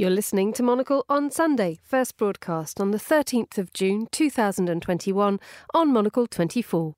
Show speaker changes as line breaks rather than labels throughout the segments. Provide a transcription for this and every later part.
You're listening to Monocle on Sunday, first broadcast on the 13th of June 2021 on Monocle 24.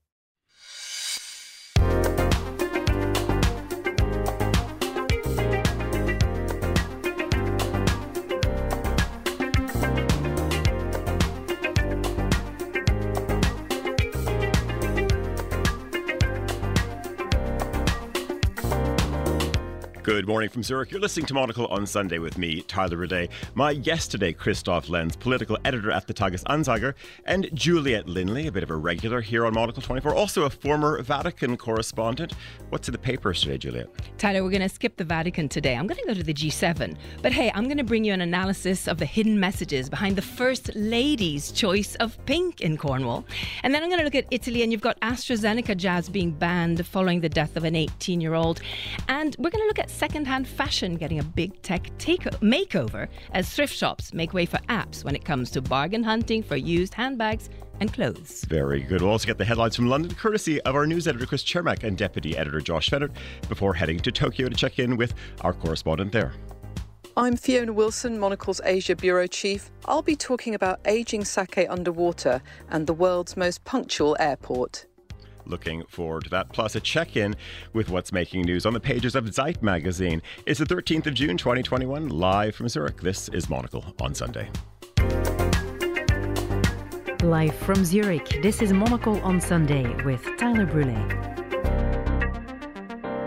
Good morning from Zurich. You're listening to Monocle on Sunday with me, Tyler Brûlé. My guest today, Christoph Lenz, political editor at the Tages Anzeiger, and Juliet Linley, a bit of a regular here on Monocle 24, also a former Vatican correspondent. What's in the papers today, Juliet?
Tyler, we're going to skip the Vatican today. I'm going to go to the G7. But hey, I'm going to bring you an analysis of the hidden messages behind the First Lady's choice of pink in Cornwall. And then I'm going to look at Italy, and you've got AstraZeneca jazz being banned following the death of an 18 year old. And we're going to look at secondhand fashion getting a big tech take- makeover as thrift shops make way for apps when it comes to bargain hunting for used handbags and clothes.
Very good. We'll also get the headlines from London, courtesy of our news editor Chris Cermak and deputy editor Josh Fehnert, before heading to Tokyo to check in with our correspondent there.
I'm Fiona Wilson, Monocle's Asia Bureau Chief. I'll be talking about aging sake underwater and the world's most punctual airport.
Looking forward to that, plus a check in with what's making news on the pages of Zeit magazine. It's the 13th of June 2021, live from Zurich. This is Monocle on Sunday.
Live from Zurich, this is Monocle on Sunday with Tyler Brûlé.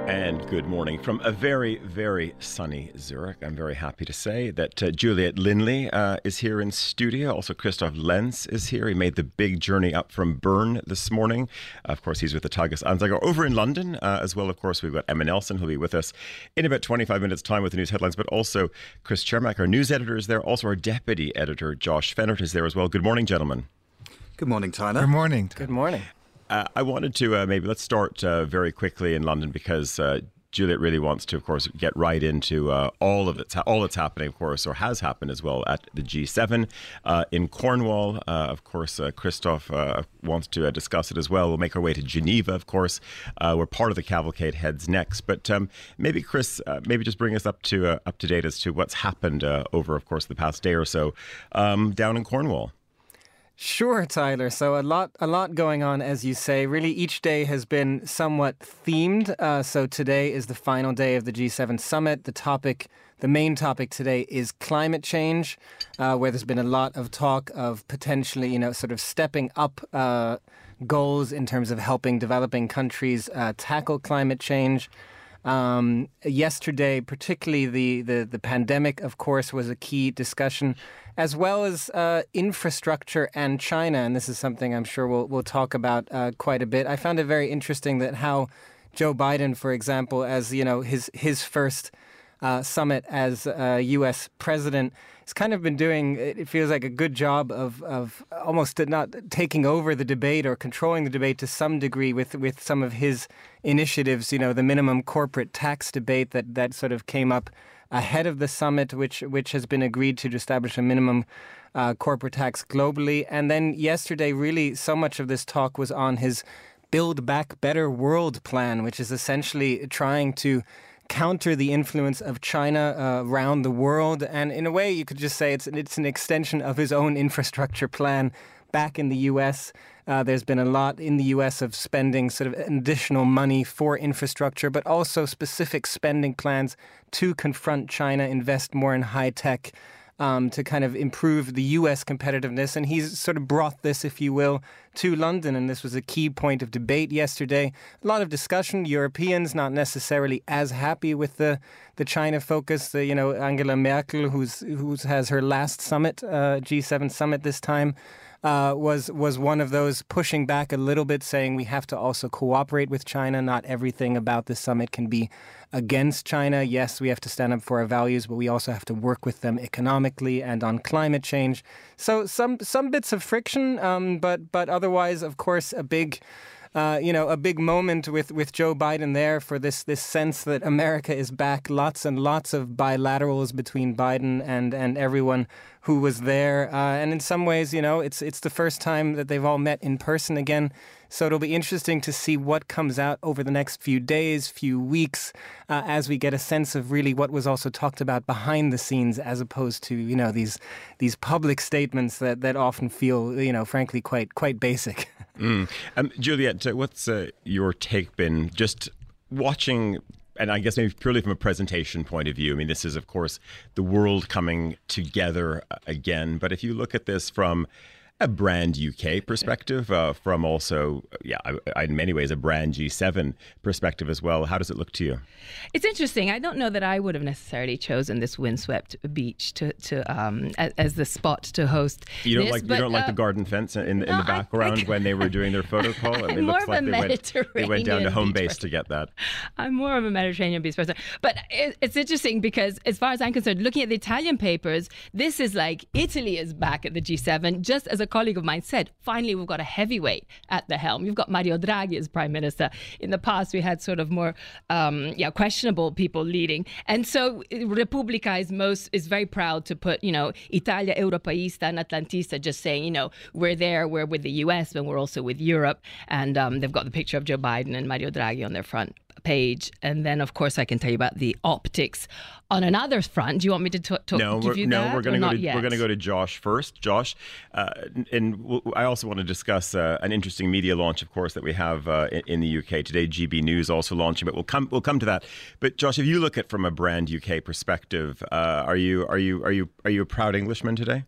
And good morning from a very, very sunny Zurich. I'm very happy to say that uh, Juliet Linley uh, is here in studio. Also, Christoph Lenz is here. He made the big journey up from Bern this morning. Of course, he's with the Tages Anzeiger over in London uh, as well. Of course, we've got Emma Nelson who'll be with us in about 25 minutes' time with the news headlines, but also Chris Cermak, our news editor, is there. Also, our deputy editor, Josh Fehnert, is there as well. Good morning, gentlemen.
Good morning, Tyler.
Good morning.
Good morning.
Uh, I wanted to uh, maybe let's start uh, very quickly in London because uh, Juliet really wants to, of course, get right into uh, all of it, all that's happening, of course, or has happened as well at the G7 uh, in Cornwall. of course, Christoph wants to discuss it as well. We'll make our way to Geneva, of course. we're part of the cavalcade heads next, but um, maybe Chris, maybe just bring us up to up to date as to what's happened over, of course, the past day or so um, down in Cornwall.
Sure, Tyler. So a lot, a lot going on, as you say. Really, each day has been somewhat themed. Uh, so today is the final day of the G7 summit. The topic, the main topic today, is climate change, uh, where there's been a lot of talk of potentially, you know, sort of stepping up uh, goals in terms of helping developing countries uh, tackle climate change. Um, yesterday, particularly the, the, the pandemic, of course, was a key discussion, as well as uh, infrastructure and China. And this is something I'm sure we'll, we'll talk about uh, quite a bit. I found it very interesting that how Joe Biden, for example, as you know, his his first uh, summit as uh, U.S. president, has kind of been doing. It feels like a good job of of almost not taking over the debate or controlling the debate to some degree with with some of his initiatives. You know, the minimum corporate tax debate that that sort of came up ahead of the summit, which which has been agreed to, to establish a minimum. Uh, corporate tax globally. And then yesterday, really, so much of this talk was on his Build Back Better World plan, which is essentially trying to counter the influence of China uh, around the world. And in a way, you could just say it's, it's an extension of his own infrastructure plan back in the US. Uh, there's been a lot in the US of spending sort of additional money for infrastructure, but also specific spending plans to confront China, invest more in high tech um, to kind of improve the US competitiveness. And he's sort of brought this, if you will, to London. And this was a key point of debate yesterday. A lot of discussion. Europeans not necessarily as happy with the, the China focus. The, you know, Angela Merkel, who's, who's has her last summit, uh, G7 summit this time uh, was was one of those pushing back a little bit, saying we have to also cooperate with China. Not everything about this summit can be against China. Yes, we have to stand up for our values, but we also have to work with them economically and on climate change. So some some bits of friction, um, but but otherwise, of course, a big uh, you know, a big moment with, with Joe Biden there for this this sense that America is back. Lots and lots of bilaterals between Biden and and everyone who was there. Uh, and in some ways, you know, it's it's the first time that they've all met in person again So it'll be interesting to see what comes out over the next few days, few weeks, uh, as we get a sense of really what was also talked about behind the scenes, as opposed to you know these these public statements that, that often feel you know frankly quite quite basic.
Mm. Um, Juliet, what's uh, your take been just watching and I guess maybe purely from a presentation point of view, I mean, this is, of course, the world coming together uh, again. But if you look at this from a brand UK perspective, uh, from also, yeah, in many ways, a brand G7 perspective as well. How does it look to you?
It's interesting. I don't know that I would have necessarily chosen this windswept beach to, to um, as, as the spot to host.
You don't
this,
like
but,
you don't
uh,
like the garden fence in,
no,
the background
I, I,
when they were doing their photo call.
I'm
it
more
looks
of
like
a
they went, they went down to home base to get that.
I'm more of a Mediterranean beach person. But it, it's interesting because, as far as I'm concerned, looking at the Italian papers, this is like Italy is back at the G7. Just as a colleague of mine said, finally we've got a heavyweight at the helm. You've got Mario Draghi as prime minister. In the past, we had sort of more, um, yeah, questionable people leading. And so Repubblica is most is very proud to put, you know, Italia Europeista and Atlantista, just saying, you know, we're there, we're with the U.S., but we're also with Europe. And um, they've got the picture of Joe Biden and Mario Draghi on their front page. And then, of course, I can tell you about the optics on another front. Do you want me to t- talk?
No,
give
we're,
you
no, we're going to go to we're going to go to Josh first. Josh, uh, and w- I also want to discuss uh, an interesting media launch, of course, that we have uh, in, in the UK today. GB News also launching, but we'll come we'll come to that. But Josh, if you look at from a brand UK perspective, uh, are you are you are you are you a proud Englishman today?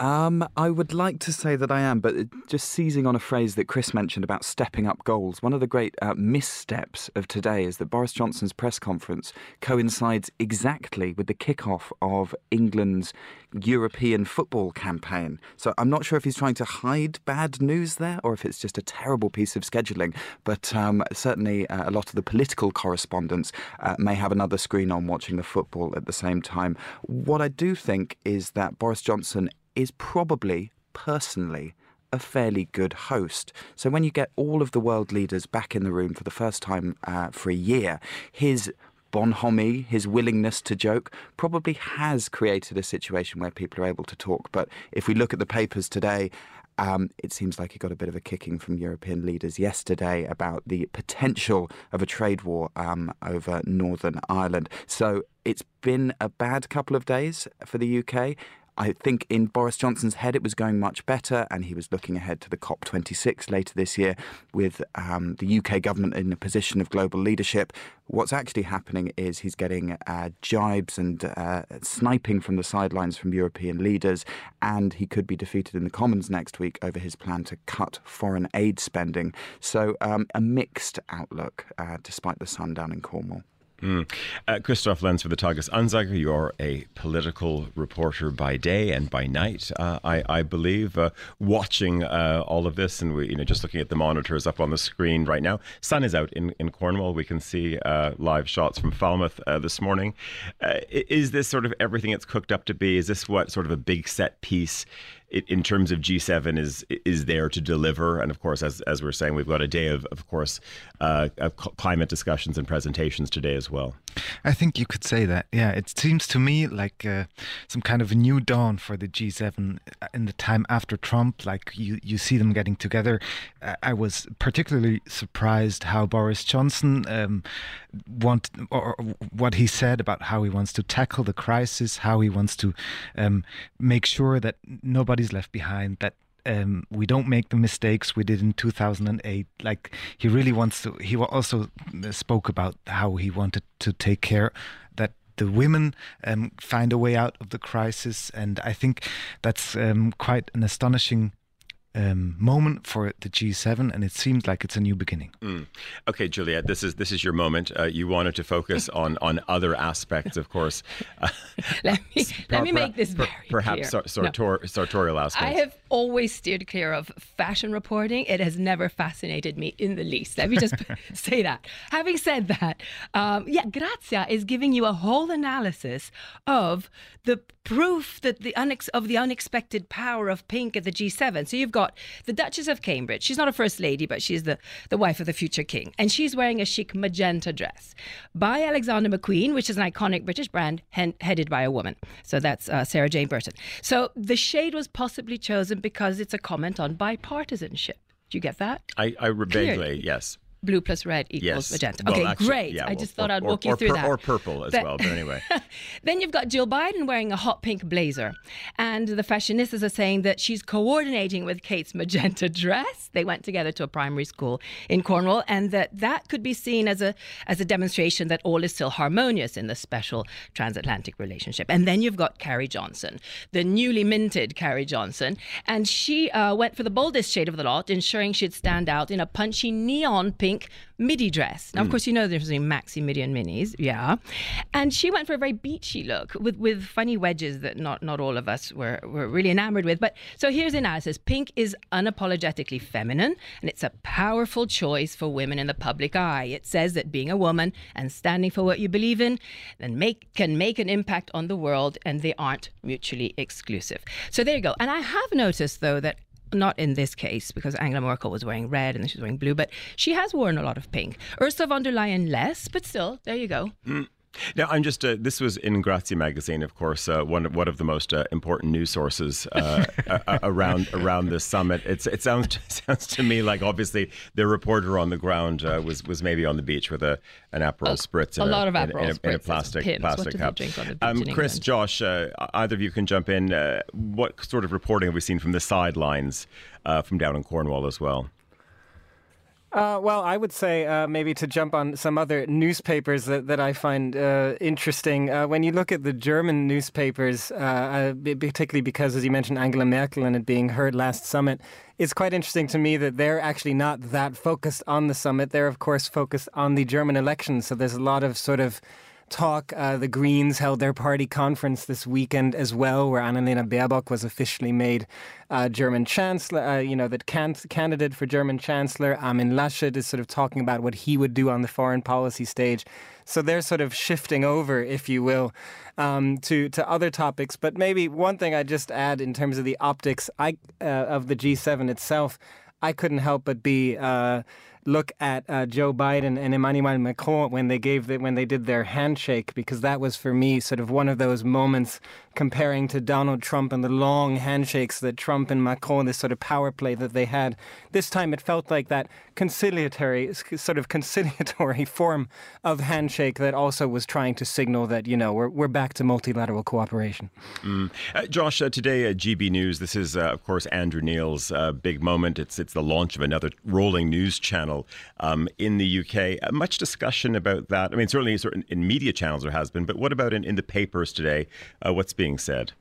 Um, I would like to say that I am, but just seizing on a phrase that Chris mentioned about stepping up goals, one of the great uh, missteps of today is that Boris Johnson's press conference coincides exactly with the kick-off of England's European football campaign. So I'm not sure if he's trying to hide bad news there or if it's just a terrible piece of scheduling, but um, certainly uh, a lot of the political correspondents uh, may have another screen on watching the football at the same time. What I do think is that Boris Johnson is probably personally a fairly good host. So when you get all of the world leaders back in the room for the first time uh, for a year, his bonhomie, his willingness to joke, probably has created a situation where people are able to talk. But if we look at the papers today, um, it seems like he got a bit of a kicking from European leaders yesterday about the potential of a trade war um, over Northern Ireland. So it's been a bad couple of days for the UK. I think in Boris Johnson's head it was going much better, and he was looking ahead to the COP26 later this year with um, the UK government in a position of global leadership. What's actually happening is he's getting uh, jibes and uh, sniping from the sidelines from European leaders, and he could be defeated in the Commons next week over his plan to cut foreign aid spending. So, um, a mixed outlook uh, despite the sun down in Cornwall.
Mm. Uh, Christoph Lenz for the Tages Anzeiger. You are a political reporter by day and by night, uh, I, I, believe. Uh, watching uh, all of this, and we, you know, just looking at the monitors up on the screen right now. Sun is out in, in Cornwall. We can see uh, live shots from Falmouth uh, this morning. is this sort of everything it's cooked up to be? Is this what sort of a big set piece? In terms of G7 is is there to deliver. And of course, as as we're saying, we've got a day of, of course, uh, of climate discussions and presentations today as well.
I think you could say that. Yeah, it seems to me like uh, some kind of a new dawn for the G7 in the time after Trump. Like you, you see them getting together. Uh, I was particularly surprised how Boris Johnson um, want or what he said about how he wants to tackle the crisis, how he wants to um, make sure that nobody nobody's left behind, that um, we don't make the mistakes we did in 2008. Like he really wants to. He also spoke about how he wanted to take care that the women um, find a way out of the crisis, and I think that's um, quite an astonishing um, moment for the G7, and it seems like it's a new beginning.
Mm. Okay, Juliet, this is this is your moment. Uh, you wanted to focus on on other aspects, of course. Uh,
let me let me make this very
perhaps
clear.
sartor- no. sartorial aspects.
I have always steered clear of fashion reporting. It has never fascinated me in the least. Let me just say that. Having said that, um, yeah, Grazia is giving you a whole analysis of the proof that the unex- of the unexpected power of pink at the G7. So you've got the Duchess of Cambridge. She's not a first lady, but she's the, the wife of the future king. And she's wearing a chic magenta dress by Alexander McQueen, which is an iconic British brand he- headed by a woman. So that's uh, Sarah Jane Burton. So the shade was possibly chosen because it's a comment on bipartisanship. Do you get that?
I, I vaguely, yes
blue plus red equals
yes.
magenta.
Well,
okay,
actually,
great.
Yeah,
I
well,
just thought
or,
I'd walk
or,
you through
pur-
that.
Or purple as
but,
well, but anyway.
then you've got Jill Biden wearing a hot pink blazer. And the fashionistas are saying that she's coordinating with Kate's magenta dress. They went together to a primary school in Cornwall, and that that could be seen as a, as a demonstration that all is still harmonious in the special transatlantic relationship. And then you've got Carrie Johnson, the newly minted Carrie Johnson. And she uh, went for the boldest shade of the lot, ensuring she'd stand out in a punchy neon pink midi dress. Now, of mm. course, you know the difference between maxi, midi, and minis. Yeah. And she went for a very beachy look with, with funny wedges that not, not all of us were, were really enamored with. But so here's the analysis Pink is unapologetically feminine, and it's a powerful choice for women in the public eye. It says that being a woman and standing for what you believe in then make, can make an impact on the world, and they aren't mutually exclusive. So there you go. And I have noticed, though, that not in this case because Angela Merkel was wearing red and she was wearing blue, but she has worn a lot of pink. Ursula von der Leyen less, but still, there you go.
Mm. Now, I'm just, uh, this was in Grazia magazine, of course, uh, one, one of the most uh, important news sources uh, around around this summit. It's, it sounds sounds to me like obviously the reporter on the ground uh, was was maybe on the beach with a an Aperol spritz.
A, a lot of Aperol
in,
spritz.
In a plastic, plastic cup.
Drink on the beach
um, Chris, Josh, uh, either of you can jump in. Uh, what sort of reporting have we seen from the sidelines from down in Cornwall as well?
Uh, well, I would say uh, maybe to jump on some other newspapers that, that I find uh, interesting. Uh, when you look at the German newspapers, uh, uh, particularly because, as you mentioned, Angela Merkel and it being her last summit, it's quite interesting to me that they're actually not that focused on the summit. They're, of course, focused on the German elections. So there's a lot of sort of talk. Uh, the Greens held their party conference this weekend as well, where Annalena Baerbock was officially made uh, German chancellor. Uh, you know, that can- candidate for German chancellor. Armin Laschet is sort of talking about what he would do on the foreign policy stage. So they're sort of shifting over, if you will, um, to to other topics. But maybe one thing I just add in terms of the optics I, uh, of the G7 itself, I couldn't help but be uh, look at uh, Joe Biden and Emmanuel Macron when they gave the, when they did their handshake because that was for me sort of one of those moments comparing to Donald Trump and the long handshakes that Trump and Macron this sort of power play that they had. This time it felt like that conciliatory sort of conciliatory form of handshake that also was trying to signal that you know we're we're back to multilateral cooperation.
Mm. Uh, Josh, uh, today at GB News, this is uh, of course Andrew Neil's uh, big moment. It's it's the launch of another rolling news channel um, in the UK. Uh, much discussion about that. I mean, certainly certain in media channels there has been, but what about in, in the papers today? Uh, what's being said?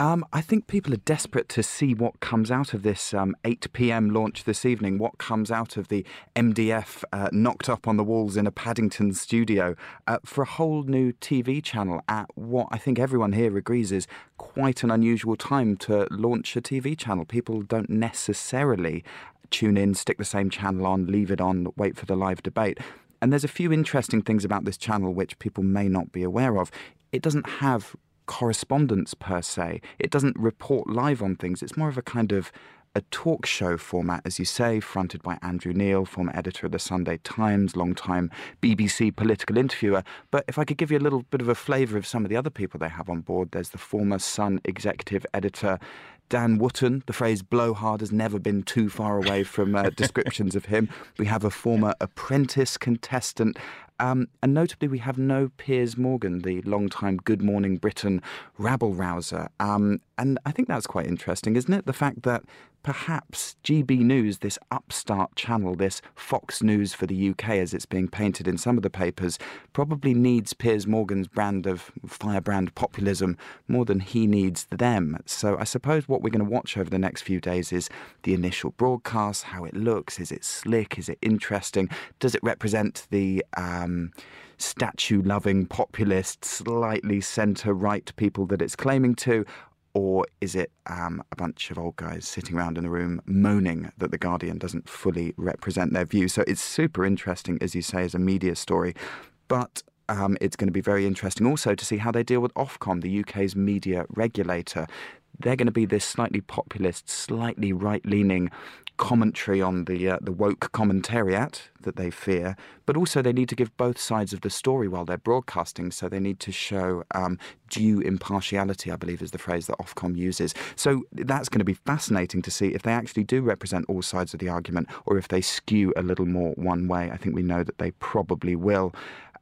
Um, I think people are desperate to see what comes out of this um, 8 p.m. launch this evening, what comes out of the MDF uh, knocked up on the walls in a Paddington studio uh, for a whole new TV channel at what I think everyone here agrees is quite an unusual time to launch a TV channel. People don't necessarily tune in, stick the same channel on, leave it on, wait for the live debate. And there's a few interesting things about this channel which people may not be aware of. It doesn't have correspondents per se. It doesn't report live on things. It's more of a kind of a talk show format, as you say, fronted by Andrew Neil, former editor of the Sunday Times, long-time BBC political interviewer. But if I could give you a little bit of a flavour of some of the other people they have on board, there's the former Sun executive editor Dan Wootton. The phrase blowhard has never been too far away from uh, descriptions of him. We have a former apprentice contestant. Um, and notably, we have no Piers Morgan, the long-time Good Morning Britain rabble rouser. Um, and I think that's quite interesting, isn't it? The fact that perhaps GB News, this upstart channel, this Fox News for the UK as it's being painted in some of the papers, probably needs Piers Morgan's brand of firebrand populism more than he needs them. So I suppose what we're going to watch over the next few days is the initial broadcast, how it looks. Is it slick? Is it interesting? Does it represent the. Um, statue loving populist, slightly centre right people that it's claiming to? Or is it um, a bunch of old guys sitting around in a room moaning that The Guardian doesn't fully represent their view? So it's super interesting, as you say, as a media story. But um, it's going to be very interesting also to see how they deal with Ofcom, the UK's media regulator. they're going to be this slightly populist, slightly right leaning commentary on the uh, the woke commentariat that they fear, but also they need to give both sides of the story while they're broadcasting. So they need to show um, due impartiality, I believe is the phrase that Ofcom uses. So that's going to be fascinating to see if they actually do represent all sides of the argument or if they skew a little more one way. I think we know that they probably will.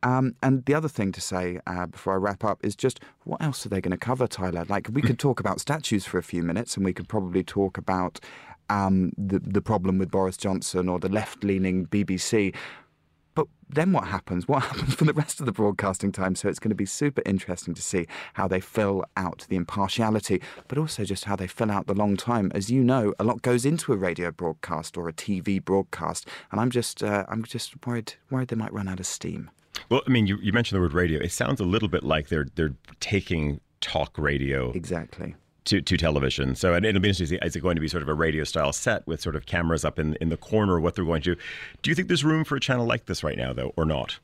Um, and the other thing to say uh, before I wrap up is just what else are they going to cover, Tyler? Like, we could talk about statues for a few minutes and we could probably talk about um, the, the problem with Boris Johnson or the left leaning BBC. But then what happens? What happens for the rest of the broadcasting time? So it's going to be super interesting to see how they fill out the impartiality, but also just how they fill out the long time. As you know, a lot goes into a radio broadcast or a TV broadcast, and I'm just uh, I'm just worried worried they might run out of steam.
Well, I mean, you, you mentioned the word radio. It sounds a little bit like they're they're taking talk radio
exactly
to, to television. So and it'll be interesting. Is it going to be sort of a radio style set with sort of cameras up in in the corner? What they're going to do? Do you think there's room for a channel like this right now, though, or not?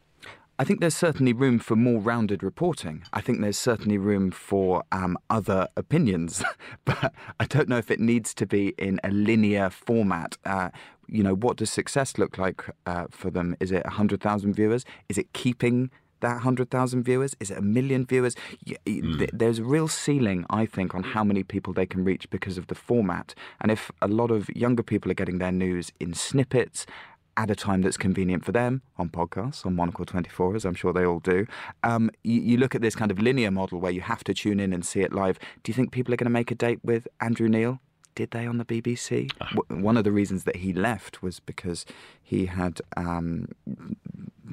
I think there's certainly room for more rounded reporting. I think there's certainly room for um, other opinions, but I don't know if it needs to be in a linear format. Uh, you know, what does success look like uh, for them? Is it 100,000 viewers? Is it keeping that 100,000 viewers? Is it a million viewers? Mm. There's a real ceiling, I think, on how many people they can reach because of the format. And if a lot of younger people are getting their news in snippets, at a time that's convenient for them on podcasts, on Monocle 24, as I'm sure they all do. Um, you, you, look at this kind of linear model where you have to tune in and see it live. Do you think people are going to make a date with Andrew Neil? Did they on the BBC? Ah. One of the reasons that he left was because he had, um,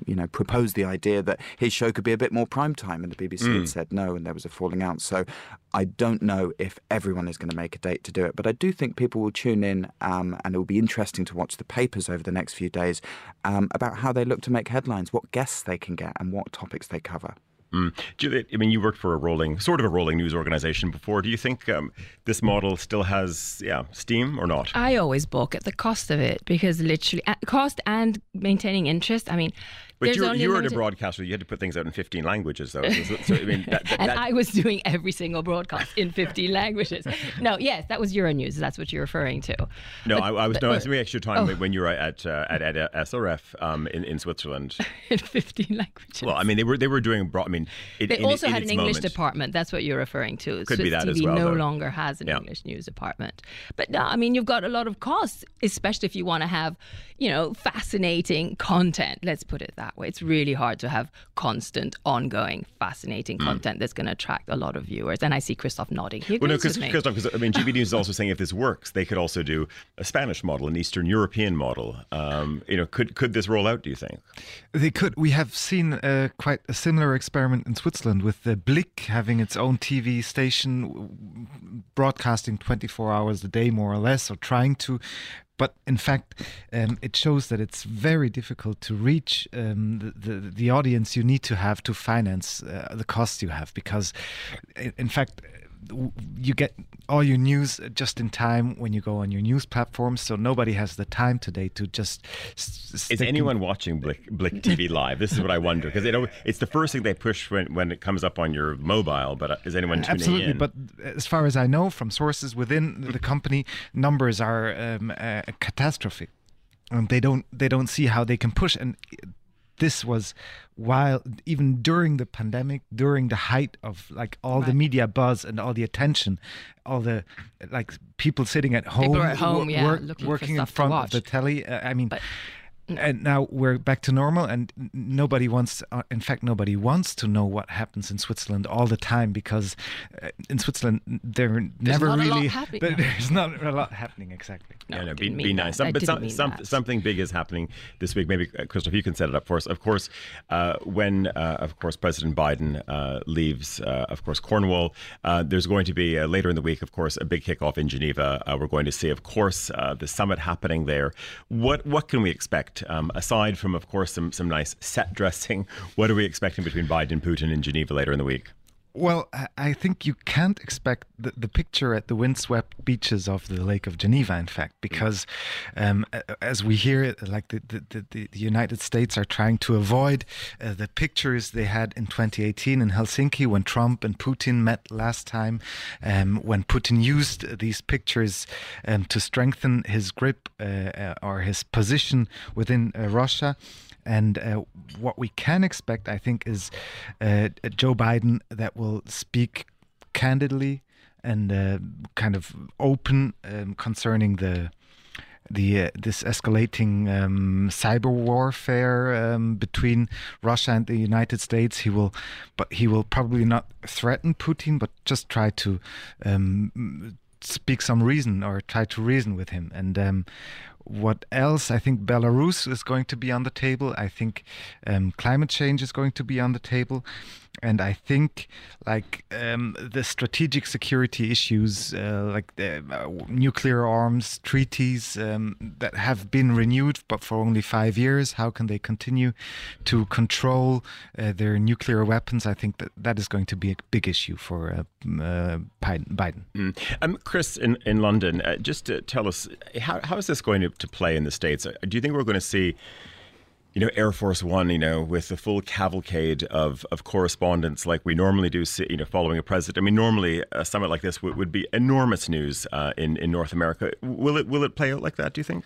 you know, proposed the idea that his show could be a bit more prime time, and the BBC mm. had said no, and there was a falling out. So I don't know if everyone is going to make a date to do it, but I do think people will tune in, um, and it will be interesting to watch the papers over the next few days um, about how they look to make headlines, what guests they can get, and what topics they cover.
Mm. I mean, you worked for a rolling, sort of a rolling news organization before. Do you think um, this model still has, yeah, steam or not?
I always balk at the cost of it because literally, cost and maintaining interest. I mean,
but you, you were a broadcaster. You had to put things out in 15 languages, though. So, so, I mean, that,
that, and I was doing every single broadcast in 15 languages. No, yes, that was Euronews. That's what you're referring to.
No, but, I, I, was. But, no, I was doing extra time oh. when you were at uh, at, at SRF um, in in Switzerland.
in 15 languages.
Well, I mean, they were they were doing. Broad, I mean,
it, they
in,
also
in,
had
an
English
moment.
department. That's what you're referring to.
Could
Swiss
be that
TV
as well.
no
though.
longer has an
yeah.
English news department. But no, I mean, you've got a lot of costs, especially if you want to have, you know, fascinating content. Let's put it that way. It's really hard hard to have constant, ongoing, fascinating mm. content that's going to attract a lot of viewers. And I see Christoph nodding. He
well, no,
because
I mean, GB News is also saying if this works, they could also do a Spanish model, an Eastern European model. Um, you know, could could this roll out? Do you think
they could? We have seen uh, quite a similar experiment in Switzerland with the Blick having its own TV station, broadcasting 24 hours a day, more or less, or trying to but in fact, um, it shows that it's very difficult to reach um, the, the, the audience you need to have to finance uh, the costs you have because, in, in fact, you get all your news just in time when you go on your news platforms. So nobody has the time today to just.
Is anyone in... watching Blick, Blick TV live? This is what I wonder because you know it's the first thing they push when, when it comes up on your mobile. But uh, is anyone tuning in?
Absolutely,
in?
but as far as I know from sources within the company, numbers are um, a catastrophe. And they don't they don't see how they can push and this was while even during the pandemic during the height of like all right. the media buzz and all the attention all the like people sitting at home,
at home yeah, work,
working in front
of
the telly uh, i mean but and now we're back to normal and nobody wants uh, in fact nobody wants to know what happens in switzerland all the time because uh, in switzerland they're
there's
never really
there's
not a lot happening exactly.
No,
yeah,
no
be,
be
nice. some, but some, some, something big is happening this week. Maybe uh, christoph you can set it up for us. Of course uh, when uh, of course president biden uh, leaves of course cornwall there's going to be later in the week of course a big kickoff in geneva. We're going to see of course the summit happening there. What what can we expect um, aside from, of course, some, some nice set dressing, what are we expecting between Biden and Putin in Geneva later in the week?
Well, I think you can't expect the, the picture at the windswept beaches of the Lake of Geneva, in fact, because um, as we hear it, like the, the, the, the United States are trying to avoid uh, the pictures they had in 2018 in Helsinki when Trump and Putin met last time, um, when Putin used these pictures um, to strengthen his grip uh, uh or his position within uh, Russia. And uh, what we can expect, I think, is uh, Joe Biden that will speak candidly and uh, kind of open um, concerning the the uh, this escalating um, cyber warfare um, between Russia and the United States. He will, but he will probably not threaten Putin, but just try to um, speak some reason or try to reason with him. And um, what else? I think Belarus is going to be on the table. I think um, climate change is going to be on the table and I think like um, the strategic security issues, uh, like the uh, nuclear arms treaties um, that have been renewed, but for only five years, how can they continue to control uh, their nuclear weapons? I think that that is going to be a big issue for uh, uh, Biden.
Mm. Um, Chris in in London, uh, just tell us how how is this going to, to play in the states? Do you think we're going to see? You know, Air Force One, you know, with the full cavalcade of, of correspondents like we normally do, you know, following a president. I mean, normally a summit like this would, would be enormous news uh, in, in North America. Will it, will it play out like that, do you think?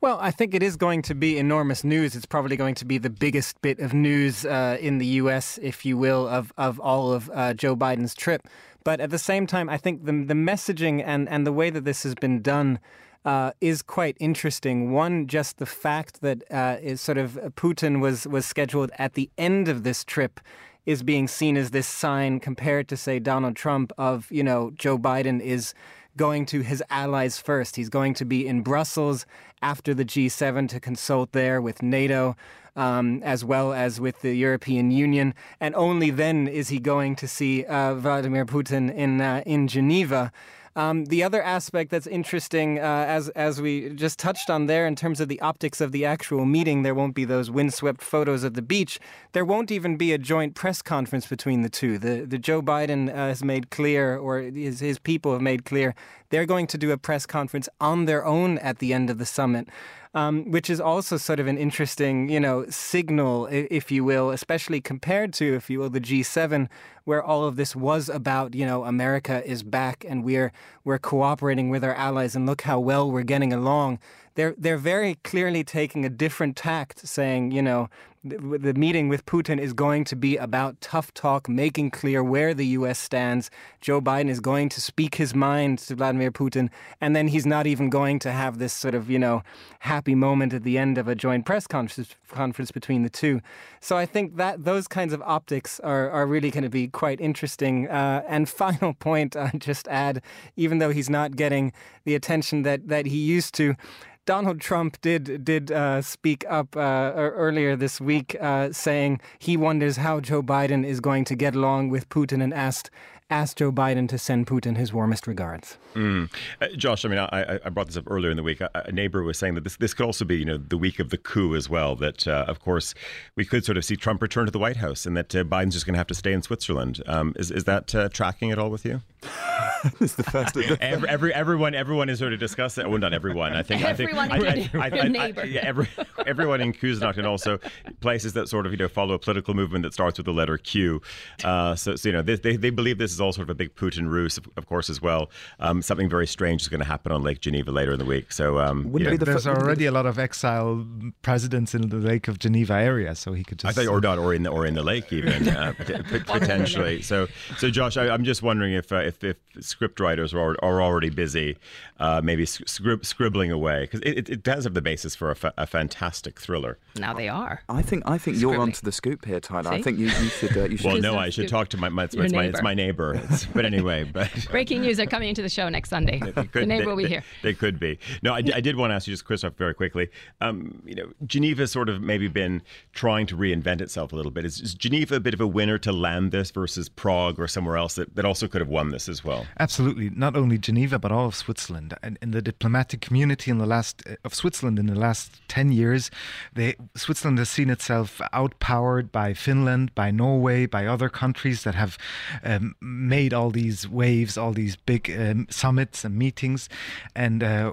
Well, I think it is going to be enormous news. It's probably going to be the biggest bit of news uh, in the U.S., if you will, of, of all of uh, Joe Biden's trip. But at the same time, I think the, the messaging and, and the way that this has been done uh, is quite interesting. One, just the fact that uh, is sort of uh, Putin was was scheduled at the end of this trip is being seen as this sign compared to say Donald Trump of you know Joe Biden is going to his allies first. He's going to be in Brussels after the G7 to consult there with NATO. Um, as well as with the European Union, and only then is he going to see uh, Vladimir Putin in uh, in Geneva. Um, the other aspect that's interesting, uh, as as we just touched on there, in terms of the optics of the actual meeting, there won't be those windswept photos of the beach. There won't even be a joint press conference between the two. The the Joe Biden uh, has made clear, or his his people have made clear, they're going to do a press conference on their own at the end of the summit um, which is also sort of an interesting, you know, signal, if you will, especially compared to, if you will, the G7, where all of this was about, you know, America is back and we're we're cooperating with our allies, and look how well we're getting along. They're they're very clearly taking a different tact, saying, you know, the meeting with Putin is going to be about tough talk, making clear where the U.S. stands. Joe Biden is going to speak his mind to Vladimir Putin, and then he's not even going to have this sort of, you know, happy moment at the end of a joint press conference, conference between the two. So I think that those kinds of optics are, are really going to be quite interesting. Uh, and final point, I'll just add, even though he's not getting the attention that, that he used to, Donald Trump did did uh, speak up uh, earlier this week, uh, saying he wonders how Joe Biden is going to get along with Putin, and asked asked Joe Biden to send Putin his warmest regards.
Mm. Uh, Josh, I mean, I, I, brought this up earlier in the week. A, a, neighbor was saying that this this could also be, you know, the week of the coup as well. That uh, of course we could sort of see Trump return to the White House, and that uh, Biden's just going to have to stay in Switzerland. Um, is is that uh, tracking at all with you?
it's the first.
every, every, everyone, everyone is sort of discussing. Well, not everyone. I think.
Everyone,
I
think. I, I, I, neighbor.
yeah, every, everyone in Küsnacht and also places that sort of you know follow a political movement that starts with the letter Q. Uh, so, so, you know they, they, they believe this is all sort of a big Putin ruse, of, of course, as well. Um, something very strange is going to happen on Lake Geneva later in the week. So um,
yeah. the there's already a lot of exile presidents in the Lake of Geneva area, so he could just.
I thought, or not, or in the or in the lake even uh, potentially. So, so Josh, I, am just wondering if uh, if if scriptwriters are, are already busy, uh, maybe scrib- scribbling away because it, it, does have the basis for a, fa- a fantastic thriller.
Now they are.
I think I think you're onto the scoop here, Tyler. See? I think you, you should uh, you should.
Well, no, I should talk to my, my, it's, my, it's my neighbor neighbor. It's, but anyway, but
breaking news are coming into the show next Sunday. Could, the neighbor
they,
will be here.
They, they, could be. No, I, I, did want to ask you just, Christoph, very quickly. Um, you know, Geneva sort of maybe been trying to reinvent itself a little bit. Is, is, Geneva a bit of a winner to land this versus Prague or somewhere else that, that also could have won this as well?
Absolutely. Not only Geneva, but all of Switzerland. And in the diplomatic community in the last uh, of Switzerland in the last ten years, they, Switzerland has seen itself outpowered by Finland, by Norway, by other countries that have um, made all these waves, all these big um, summits and meetings. And uh,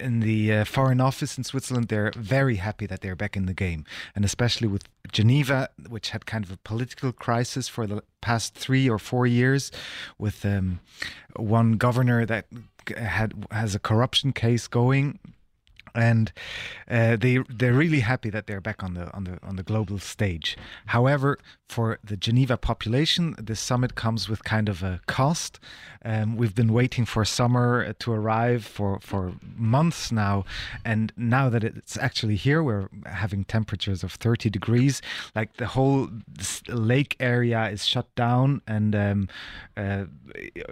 in the uh, Foreign Office in Switzerland, they're very happy that they're back in the game. And especially with Geneva, which had kind of a political crisis for the past three or four years, with um, one governor that had has a corruption case going and uh, they they're really happy that they're back on the on the on the global stage. However, for the Geneva population, this summit comes with kind of a cost. Um, we've been waiting for summer uh, to arrive for for months now, and now that it's actually here, we're having temperatures of 30 degrees. Like the whole lake area is shut down, and um, uh,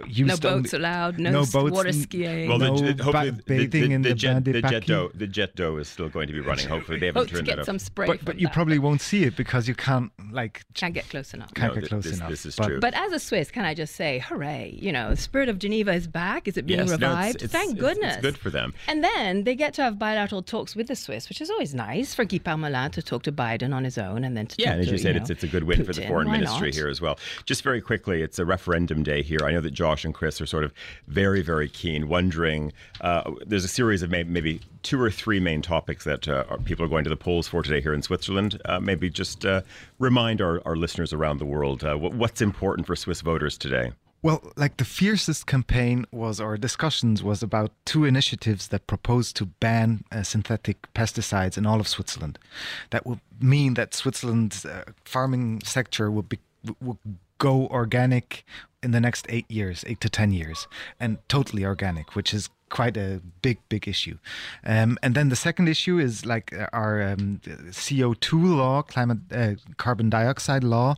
no boats only, allowed, no, no boats, water skiing,
well,
no
the, hopefully bathing the, the, in the, the jet, the jet d'eau the jet d'eau is still going to be running. Hopefully, they haven't turned
get
that
some spray.
But, but you
that.
probably won't see it because you can't like
can't get close enough.
Can't
no,
get close
this,
enough.
This is
but,
true.
But as a Swiss, can I just say, hooray! You know, the spirit of Geneva is back. Is it being
yes,
revived?
No, it's, it's,
Thank
it's,
goodness.
It's good for them.
And then they get to have bilateral talks with the Swiss, which is always nice for Guy Parmelin to talk to Biden on his own, and then to
yeah,
and
as
to,
you said,
know,
it's it's a good win
Putin.
for the foreign ministry
not?
here as well. Just very quickly, it's a referendum day here. I know that Josh and Chris are sort of very very keen, wondering. Uh, there's a series of maybe, maybe two or three main topics that uh, people are going to the polls for today here in Switzerland. Uh, maybe just uh, remind our, our listeners around the world uh, what's important for Swiss voters today.
Well, like the fiercest campaign was, or discussions was about two initiatives that proposed to ban uh, synthetic pesticides in all of Switzerland. That would mean that Switzerland's uh, farming sector would be would go organic in the next eight years, eight to ten years, and totally organic, which is quite a big, big issue. Um, and then the second issue is like our um, CO2 law, climate uh, carbon dioxide law.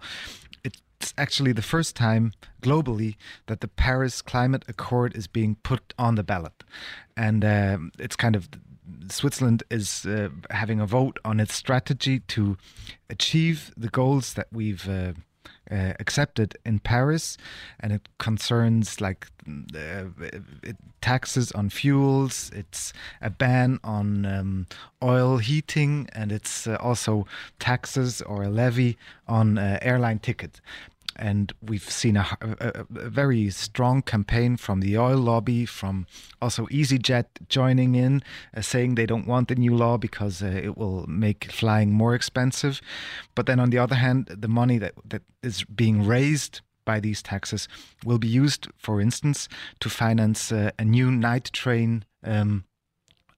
It's actually the first time globally that the Paris Climate Accord is being put on the ballot, and um, it's kind of Switzerland is uh, having a vote on its strategy to achieve the goals that we've uh, uh, accepted in Paris, and it concerns like uh, taxes on fuels. It's a ban on um, oil heating, and it's uh, also taxes or a levy on uh, airline tickets and we've seen a, a, a, very strong campaign from the oil lobby, from also EasyJet joining in, uh, saying they don't want the new law because uh, it will make flying more expensive. But then on the other hand, the money that, that is being raised by these taxes will be used, for instance, to finance uh, a new night train um,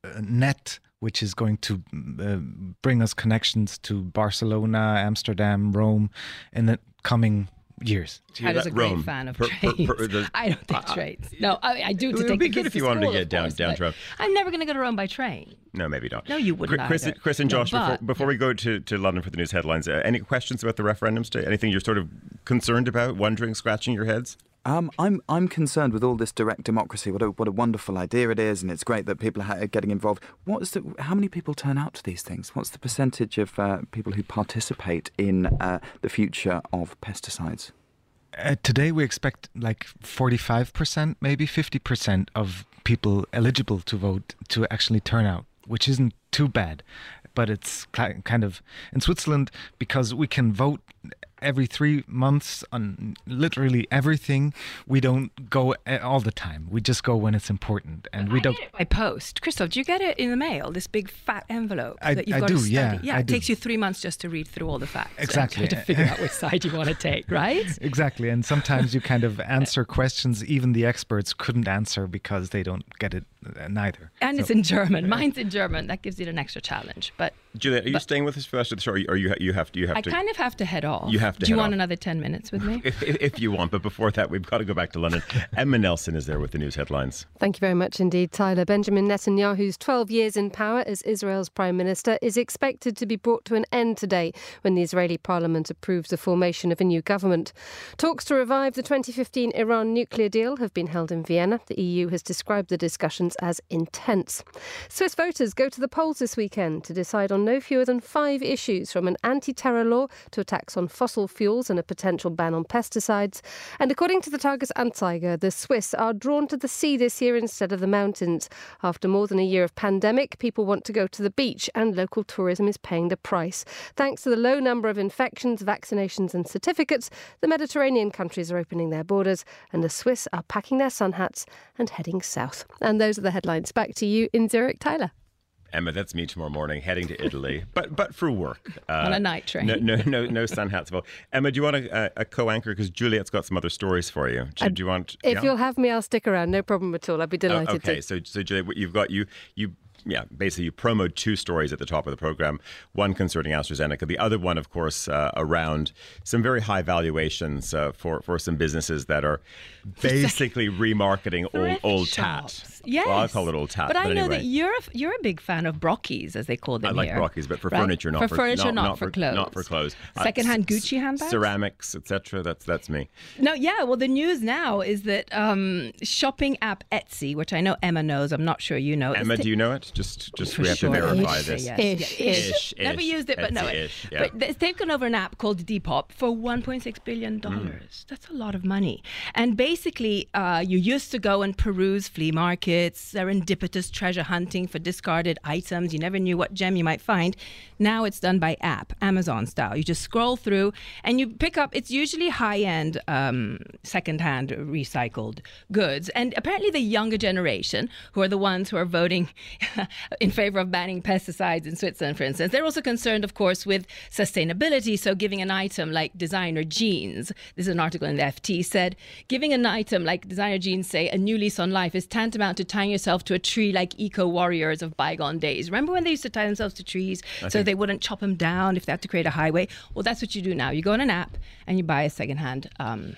uh, net which is going to uh, bring us connections to Barcelona, Amsterdam, Rome in the coming years.
I was a great fan of per, trains. Per, per, the, I don't take uh, trains. No, I, I do to
it
take
be
the
good if you wanted to get down
course,
down to Rome.
I'm never going to go to Rome by train.
No, maybe not.
No, you wouldn't.
Chris,
either.
Chris and Josh,
no,
before,
but,
before we go to, to London for the news headlines, uh, any questions about the referendums today? Anything you're sort of concerned about, wondering, scratching your heads?
Um, I'm I'm concerned with all this direct democracy. What a what a wonderful idea it is, and it's great that people are getting involved. What's the how many people turn out to these things? What's the percentage of uh, people who participate in uh, the future of pesticides?
Uh, today we expect like 45%, maybe 50% of people eligible to vote to actually turn out, which isn't too bad. But it's kind of in Switzerland because we can vote every three months on literally everything. We don't go all the time. We just go when it's important, and we
I
don't.
Get by post, Christoph. Do you get it in the mail? This big fat envelope
I,
that you've
I
got
do.
to study.
Yeah,
yeah.
I
it
do.
takes you three months just to read through all the facts.
Exactly.
to figure out which side you want to take, right?
Exactly, and sometimes you kind of answer questions even the experts couldn't answer because they don't get it uh, neither.
And
so.
it's in German. Mine's in German. That gives it an extra challenge, but
Juliet, are you staying with us for the rest of the show, or you you have to you have
I
to
kind of have to head off.
You have to
Do you want
off.
another 10 minutes with me?
if, if if you want. But before that, we've got to go back to London. Emma Nelson is there with the news headlines.
Thank you very much indeed, Tyler. Benjamin Netanyahu's 12 years in power as Israel's Prime Minister is expected to be brought to an end today when the Israeli parliament approves the formation of a new government. Talks to revive the 2015 Iran nuclear deal have been held in Vienna. The EU has described the discussions as intense. Swiss voters go to the polls this weekend to decide on no fewer than five issues from an anti terror law to attacks on fossil fuels and a potential ban on pesticides. And according to the Tagesanzeiger, the Swiss are drawn to the sea this year instead of the mountains. After more than a year of pandemic, people want to go to the beach, and local tourism is paying the price. Thanks to the low number of infections, vaccinations, and certificates, the Mediterranean countries are opening their borders, and the Swiss are packing their sun hats and heading south. And those are the headlines. Back to you in Zurich, Tyler.
Emma, that's me tomorrow morning, heading to Italy, but but for work uh,
On a night train.
No, no, no, no sun hats. Well, Emma, do you want a, a co-anchor? Because Juliet's got some other stories for you. Do, do you want?
If
yeah?
you'll have me, I'll stick around. No problem at all. I'd be
Oh,
delighted
okay,
to.
so so Juliet, what you've got you you. Yeah, basically, you promoted two stories at the top of the program. One concerning AstraZeneca, the other one, of course, uh, around some very high valuations uh, for for some businesses that are basically remarketing old old
shops.
tat.
Yes.
well, I call it old tat.
But I know that you're a, you're a big fan of brockies, as they call them
I like
here.
brockies, but for
right?
furniture, not
for,
for,
furniture,
not,
not, for, clothes.
Not for clothes. Uh,
Secondhand
c-
Gucci handbags.
ceramics, etc. That's that's me.
No, yeah. Well, the news now is that um, shopping app Etsy, which I know Emma knows, I'm not sure you know.
Emma, do you know it? Just just
For
we have
sure.
to verify
Ish,
this.
yes.
Ish,
Yeah,
ish.
Never used it, but know
Etsy
it.
ish, yeah.
But they've gone over an app called Depop for 1.6 billion dollars. That's a lot of money. And basically, uh, you used to go and peruse flea markets, serendipitous treasure hunting for discarded items. You never knew what gem you might find. Now it's done by app, Amazon style. You just scroll through and you pick up. It's usually high-end, um, second-hand, recycled goods. And apparently, the younger generation, who are the ones who are voting in favor of banning pesticides in Switzerland, for instance, they're also concerned, of course, with sustainability. So, giving an item like designer jeans, this is an article in the FT, said giving an item like designer jeans, say, a new lease on life is tantamount to tying yourself to a tree like eco warriors of bygone days. Remember when they used to tie themselves to trees so they wouldn't chop them down if they had to create a highway? Well, that's what you do now. You go on an app and you buy a secondhand um,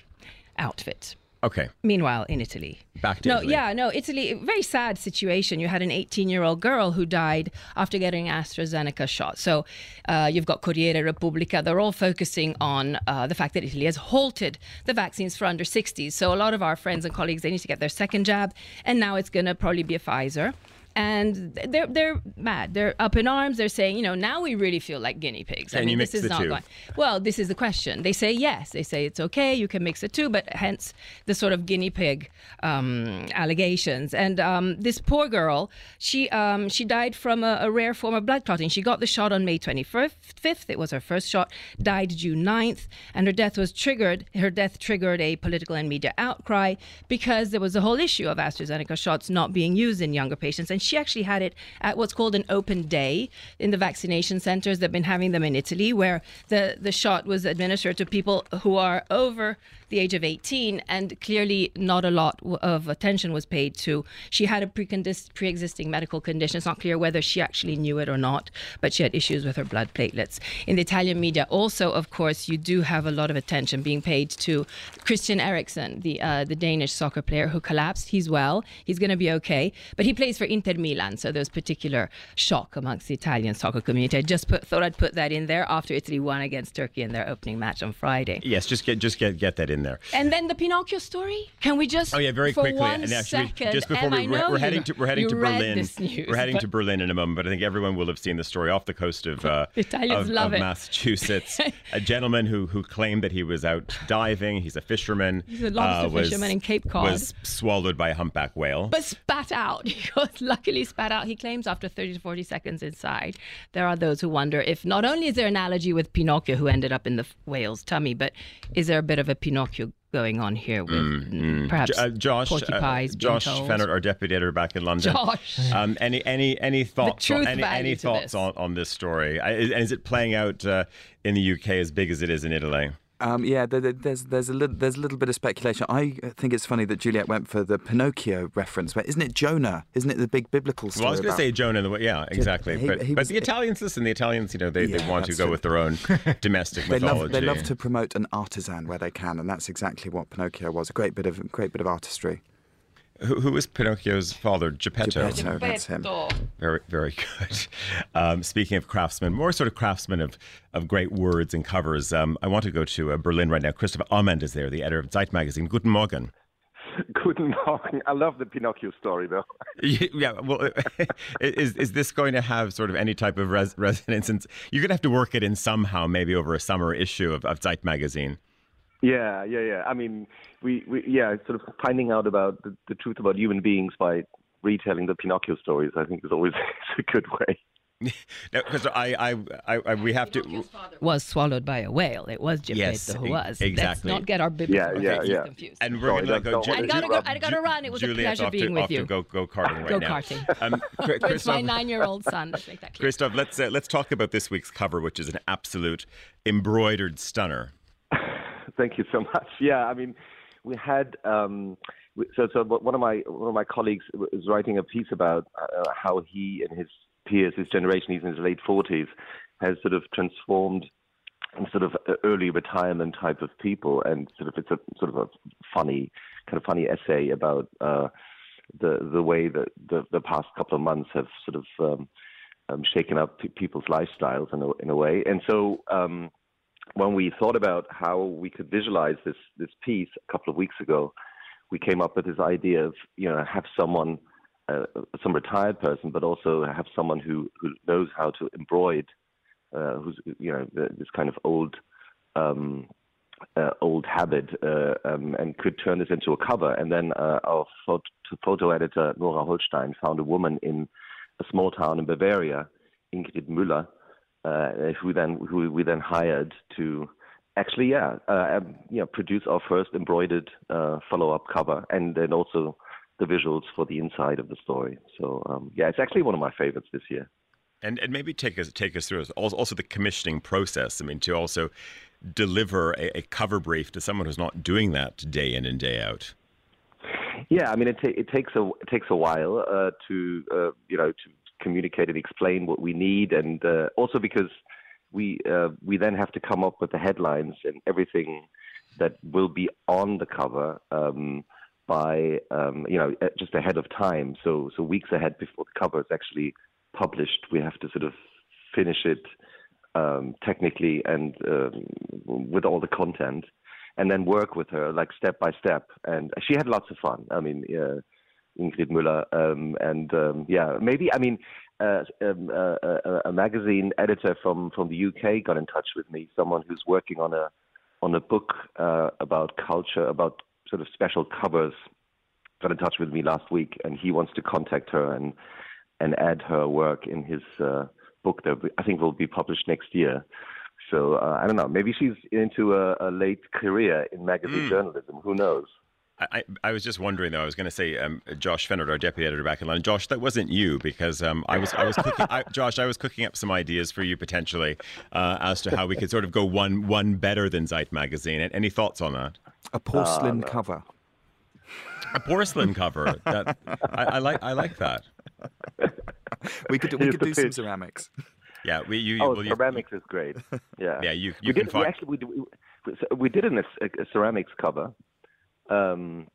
outfit.
Okay,
Meanwhile, in Italy.
back to
No,
Italy.
yeah, no, Italy, very sad situation. You had an 18 year old girl who died after getting AstraZeneca shot. So uh, you've got Corriere Repubblica. They're all focusing on uh, the fact that Italy has halted the vaccines for under 60s. So a lot of our friends and colleagues, they need to get their second jab. And now it's going to probably be a Pfizer. And they're they're mad. They're up in arms. They're saying, you know, now we really feel like guinea pigs. I
Can
mean,
you
this
mix
is
the
not
two?
going. Well, this is the question. They say yes. They say it's okay. You can mix it too, but hence the sort of guinea pig um, allegations. And um, this poor girl, she um, she died from a, a rare form of blood clotting. She got the shot on May 25th. It was her first shot. Died June 9th, and her death was triggered. Her death triggered a political and media outcry because there was a whole issue of AstraZeneca shots not being used in younger patients, and she actually had it at what's called an open day in the vaccination centers. They've been having them in Italy, where the, the shot was administered to people who are over the age of 18, and clearly not a lot of attention was paid to. She had a pre-existing medical condition. It's not clear whether she actually knew it or not, but she had issues with her blood platelets. In the Italian media, also, of course, you do have a lot of attention being paid to Christian Eriksen, the uh, the Danish soccer player who collapsed. He's well. He's going to be okay, but he plays for Inter Milan, so there's particular shock amongst the Italian soccer community. I just put, thought I'd put that in there after Italy won against Turkey in their opening match on Friday.
Yes, just get just get get that in there.
And then the Pinocchio story. Can we just?
Oh yeah, very
for
quickly.
One
and actually,
second,
just before we we're, we're heading to we're heading to Berlin.
news,
we're heading to Berlin in a moment, but I think everyone will have seen the story off the coast of uh,
Italians
of,
love
of
it.
Massachusetts. a gentleman who who claimed that he was out diving. He's a fisherman.
He's a lobster
uh, was-
fisherman in Cape Cod.
Was swallowed by a humpback whale.
But spat out. He was luckily spat out. He claims after 30 to 40 seconds inside. There are those who wonder if not only is there an analogy with Pinocchio who ended up in the whale's tummy, but is there a bit of a Pinocchio going on here with mm, perhaps
J- uh, Josh, uh,
porcupines being
Josh? Fehnert, our deputy editor back in London.
Josh.
um, any any any thoughts? on, any any thoughts
this.
on, on this story? I- is- And is it playing out uh, in the UK as big as it is in Italy?
Um, yeah, there's there's a little there's a little bit of speculation. I think it's funny that Juliet went for the Pinocchio reference, but isn't it Jonah? Isn't it the big biblical story?
Well, I was going to say Jonah. Yeah, exactly.
He-
but
he
but the Italians, listen, the Italians, you know, they, they want to go
true.
with their own domestic
They
mythology.
love, they love to promote an artisan where they can, and that's exactly what Pinocchio was. A great bit of great bit of artistry.
Who, who was Pinocchio's father? Geppetto.
Geppetto, that's him.
Very, very good. Um, speaking of craftsmen, more sort of craftsmen of, of great words and covers. Um, I want to go to uh, Berlin right now. Christopher Amend is there, the editor of Zeit magazine. Guten Morgen.
Guten Morgen. I love the Pinocchio story, though.
Yeah, well, is is this going to have sort of any type of res- resonance? And you're going to have to work it in somehow, maybe over a summer issue of, of Zeit magazine.
Yeah, yeah, yeah. I mean, we, we yeah, sort of finding out about the, the truth about human beings by retelling the Pinocchio stories. I think is always a good way.
Because I, I, I, I, we have to.
Was swallowed by a whale. It was Geppetto
Yes,
who was. Let's
exactly.
not get our biblical
Yeah, yeah, yeah.
confused.
And we're
Sorry,
going to
that's
go.
not what
I gotta go. I gotta run. It was a pleasure
off
being
to,
with
off
you.
To go go karting right
Go
now.
karting.
Um, Chri-
With my nine-year-old son. Let's make that clear.
Christoph, let's uh, let's talk about this week's cover, which is an absolute embroidered stunner.
Thank you so much. Yeah, I mean, we had um, so so one of my one of my colleagues was writing a piece about uh, how he and his peers, his generation, he's in his late forties, has sort of transformed sort of early retirement type of people, and sort of it's a sort of a funny kind of funny essay about uh, the the way that the the past couple of months have sort of um, um, shaken up people's lifestyles in a in a way, and so. Um, when we thought about how we could visualize this this piece a couple of weeks ago, we came up with this idea of you know have someone, uh, some retired person, but also have someone who who knows how to embroid, uh, who's you know this kind of old. Um, uh, old habit uh, um, and could turn this into a cover. And then uh, our photo, photo editor Nora Holstein found a woman in a small town in Bavaria, Ingrid Müller, who then who we then hired to actually yeah uh, um, you know produce our first embroidered uh, follow-up cover and then also the visuals for the inside of the story. So um, yeah, it's actually one of my favorites this year.
And and maybe take us take us through also, the commissioning process. I mean, to also deliver a, a cover brief to someone who's not doing that day in and day out.
Yeah, I mean, it, ta- it takes a it takes a while uh, to uh, you know to communicate and explain what we need, and uh, also because we uh, we then have to come up with the headlines and everything that will be on the cover um, by um, you know just ahead of time. So so weeks ahead before the cover is actually published, we have to sort of finish it um, technically and um, with all the content, and then work with her like step by step. And she had lots of fun. I mean, uh, Ingrid Müller, um, and um, yeah, maybe I mean. Uh, um, uh, a, a magazine editor from, from the UK got in touch with me. Someone who's working on a on a book uh, about culture, about sort of special covers. Got in touch with me last week, and he wants to contact her and and add her work in his uh, book that I think will be published next year. So uh, I don't know. Maybe she's into a, a late career in magazine journalism. Who knows?
I, I I was just wondering though. I was going to say, um, Josh Fehnert, our deputy editor back in London. Josh, that wasn't you because um, I was I was cooking, I, Josh, I was cooking up some ideas for you potentially uh, as to how we could sort of go one one better than Zeit magazine. Any thoughts on that?
A porcelain cover.
A porcelain cover. That I, I like. I like that.
We could we could do some ceramics.
Yeah. We you.
Oh,
well, you-
ceramics is great. Yeah.
Yeah. You
we
can
did. We actually we, did- we, we did in a, a ceramics cover um,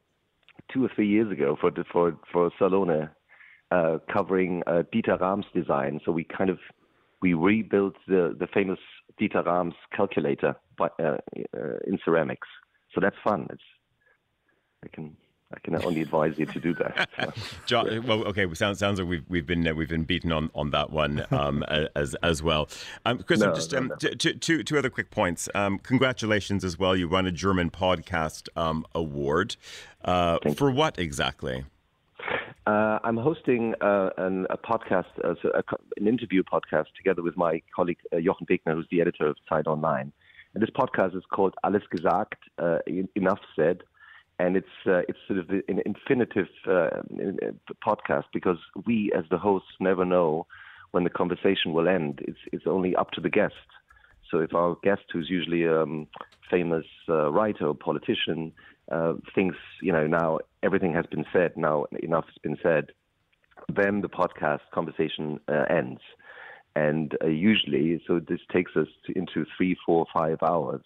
two or three years ago for for for Salone, uh, covering uh, Dieter Rams design. So we kind of we rebuilt the the famous Dieter Rams calculator by, uh, uh, in ceramics. So that's fun. It's I can I can only advise you to do that. So.
Jo- well, okay. Sounds sounds like we've we've been uh, we've been beaten on, on that one um, as as well. Um, Chris,
No,
just
no,
um,
no.
t- t- two two other quick points. Um, congratulations as well. You won a German podcast um, award. Uh, for what exactly?
Uh, I'm hosting uh, an, a podcast, uh, so a, an interview podcast together with my colleague uh, Jochen Wegner, who's the editor of Zeit Online. And this podcast is called Alles Gesagt, uh, Enough Said. And it's uh, it's sort of an infinitive uh, podcast because we, as the hosts, never know when the conversation will end. It's it's only up to the guest. So if our guest, who's usually um, famous uh, writer or politician uh, thinks, you know, now everything has been said, now enough has been said, then the podcast conversation uh, ends. And uh, usually, so this takes us to, into three, four, five hours.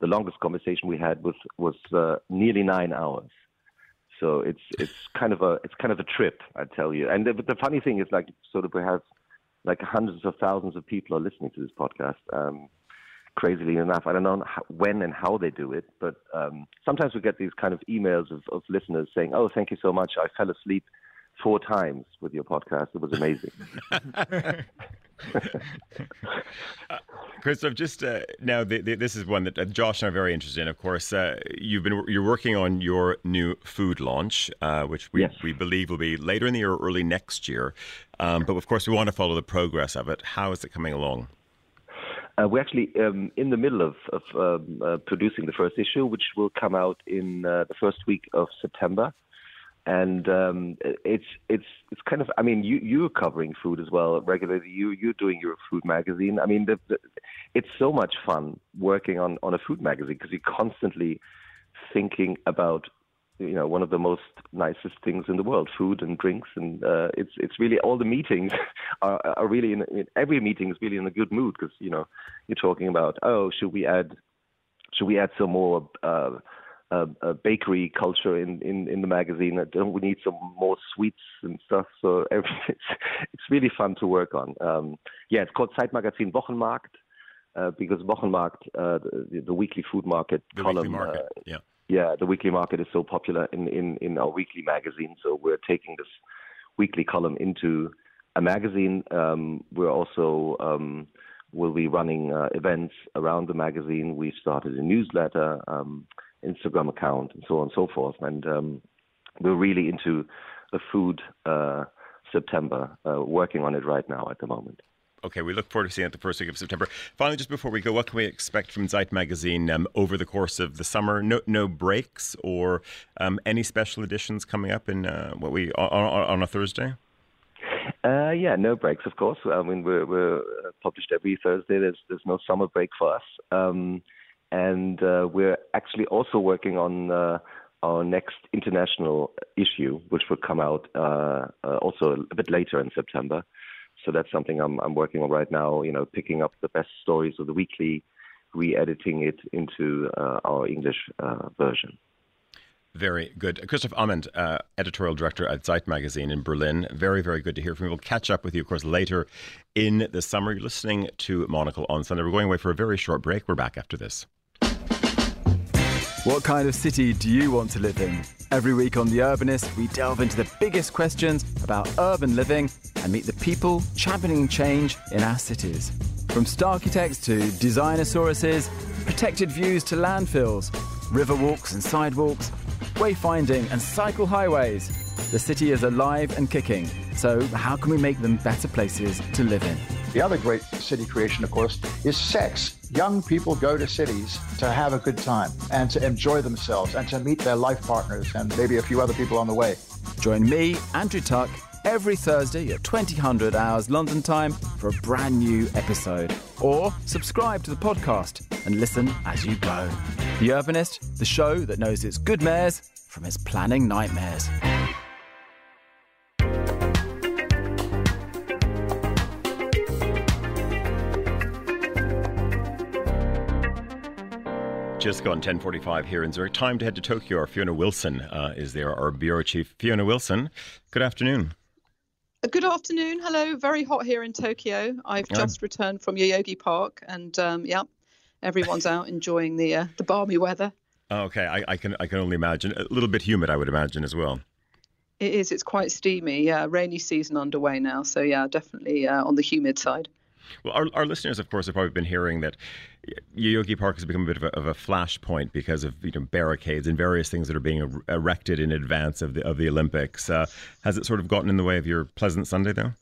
The longest conversation we had was was uh, nearly nine hours. So it's it's kind of a it's kind of a trip, I tell you. And the, the funny thing is, like, sort of we have like hundreds of thousands of people are listening to this podcast. Um, crazily enough, I don't know how, when and how they do it, but um, sometimes we get these kind of emails of, of listeners saying, "Oh, thank you so much. I fell asleep four times with your podcast. It was amazing."
uh, Christoph, just uh, now, the, the, this is one that uh, Josh and I are very interested in. Of course, uh, you've been you're working on your new food launch, uh, which we,
yes.
we believe will be later in the year, or early next year. Um, but of course, we want to follow the progress of it. How is it coming along?
Uh, we're actually um, in the middle of, of um, uh, producing the first issue, which will come out in uh, the first week of September and um, it's it's it's kind of I mean you you're covering food as well regularly. You you're doing your food magazine. I mean the, the, it's so much fun working on on a food magazine because you're constantly thinking about you know one of the most nicest things in the world food and drinks. And uh, it's it's really all the meetings are, are really in, in every meeting is really in a good mood because you know you're talking about oh should we add should we add some more uh, uh, a bakery culture in, in, in the magazine. Don't we need some more sweets and stuff? So it's it's really fun to work on. Um, yeah, it's called Zeitmagazin Wochenmarkt uh, because Wochenmarkt, uh, the, the, weekly food market
the
column,
weekly market.
Uh,
yeah.
Yeah, the weekly market is so popular in, in, in our weekly magazine. So we're taking this weekly column into a magazine. Um, we're also um, will be running uh, events around the magazine. We started a newsletter. Um, Instagram account, and so on and so forth. And um, we're really into the food uh, September, uh, working on it right now at the moment.
Okay, we look forward to seeing it the first week of September. Finally, just before we go, what can we expect from Zeit magazine um, over the course of the summer? No, no breaks or um, any special editions coming up in uh, what we on, on a Thursday?
Uh, yeah, no breaks, of course. I mean, we're, we're published every Thursday. There's there's no summer break for us. Um, and uh, we're actually also working on uh, our next international issue, which will come out uh, uh, also a bit later in September. So that's something I'm, I'm working on right now. You know, picking up the best stories of the weekly, re-editing it into uh, our English uh, version.
Very good. Christoph Amend, uh, editorial director at Zeit magazine in Berlin. Very, very good to hear from you. We'll catch up with you, of course, later in the summer. You're listening to Monocle on Sunday. We're going away for a very short break. We're back after this.
What kind of city do you want to live in? Every week on The Urbanist, we delve into the biggest questions about urban living and meet the people championing change in our cities. From star architects to designoursauruses, protected views to landfills, river walks and sidewalks, wayfinding and cycle highways. The city is alive and kicking, so how can we make them better places to live in?
The other great city creation, of course, is sex. Young people go to cities to have a good time and to enjoy themselves and to meet their life partners and maybe a few other people on the way.
Join me, Andrew Tuck, every Thursday at 2000 hours London time for a brand new episode. Or subscribe to the podcast and listen as you go. The Urbanist, the show that knows its good mares from its planning nightmares.
Just gone 10:45 here in Zurich. Time to head to Tokyo. Our Fiona Wilson uh, is there, our bureau chief. Fiona Wilson, good afternoon.
Uh, good afternoon. Hello. Very hot here in Tokyo. I've yeah. just returned from Yoyogi Park, and um, yeah, everyone's out enjoying the uh, the balmy weather.
Okay, I, I, can I can only imagine a little bit humid. I would imagine as well.
It is. It's quite steamy. Yeah, rainy season underway now. So yeah, definitely uh, on the humid side.
Well, our, our listeners, of course, have probably been hearing that Yoyogi Park has become a bit of a, of a flashpoint because of you know barricades and various things that are being er- erected in advance of the of the Olympics. Uh, has it sort of gotten in the way of your pleasant Sunday, though?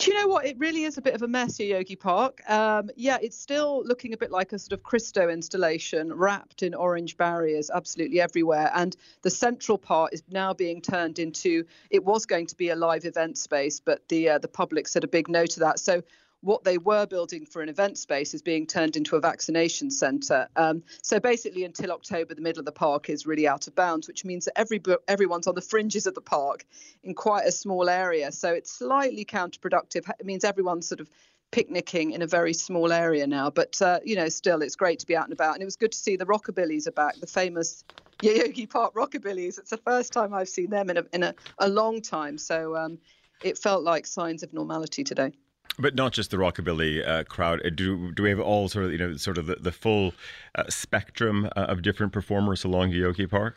Do you know what? It really is a bit of a mess, Yoyogi Park. Um, yeah, it's still looking a bit like a sort of Christo installation wrapped in orange barriers absolutely everywhere. And the central part is now being turned into, it was going to be a live event space, but the uh, the public said a big no to that. So what they were building for an event space is being turned into a vaccination centre. Um, so basically, until October, the middle of the park is really out of bounds, which means that every everyone's on the fringes of the park in quite a small area. So it's slightly counterproductive. It means everyone's sort of picnicking in a very small area now. But uh, you know, still, it's great to be out and about, and it was good to see the Rockabillys are back, the famous Yoyogi Park Rockabillys. It's the first time I've seen them in a in a, a long time. So um, it felt like signs of normality today.
But not just the rockabilly uh, crowd. Uh, do do we have all sort of you know sort of the, the full uh, spectrum uh, of different performers along Yoyogi Park?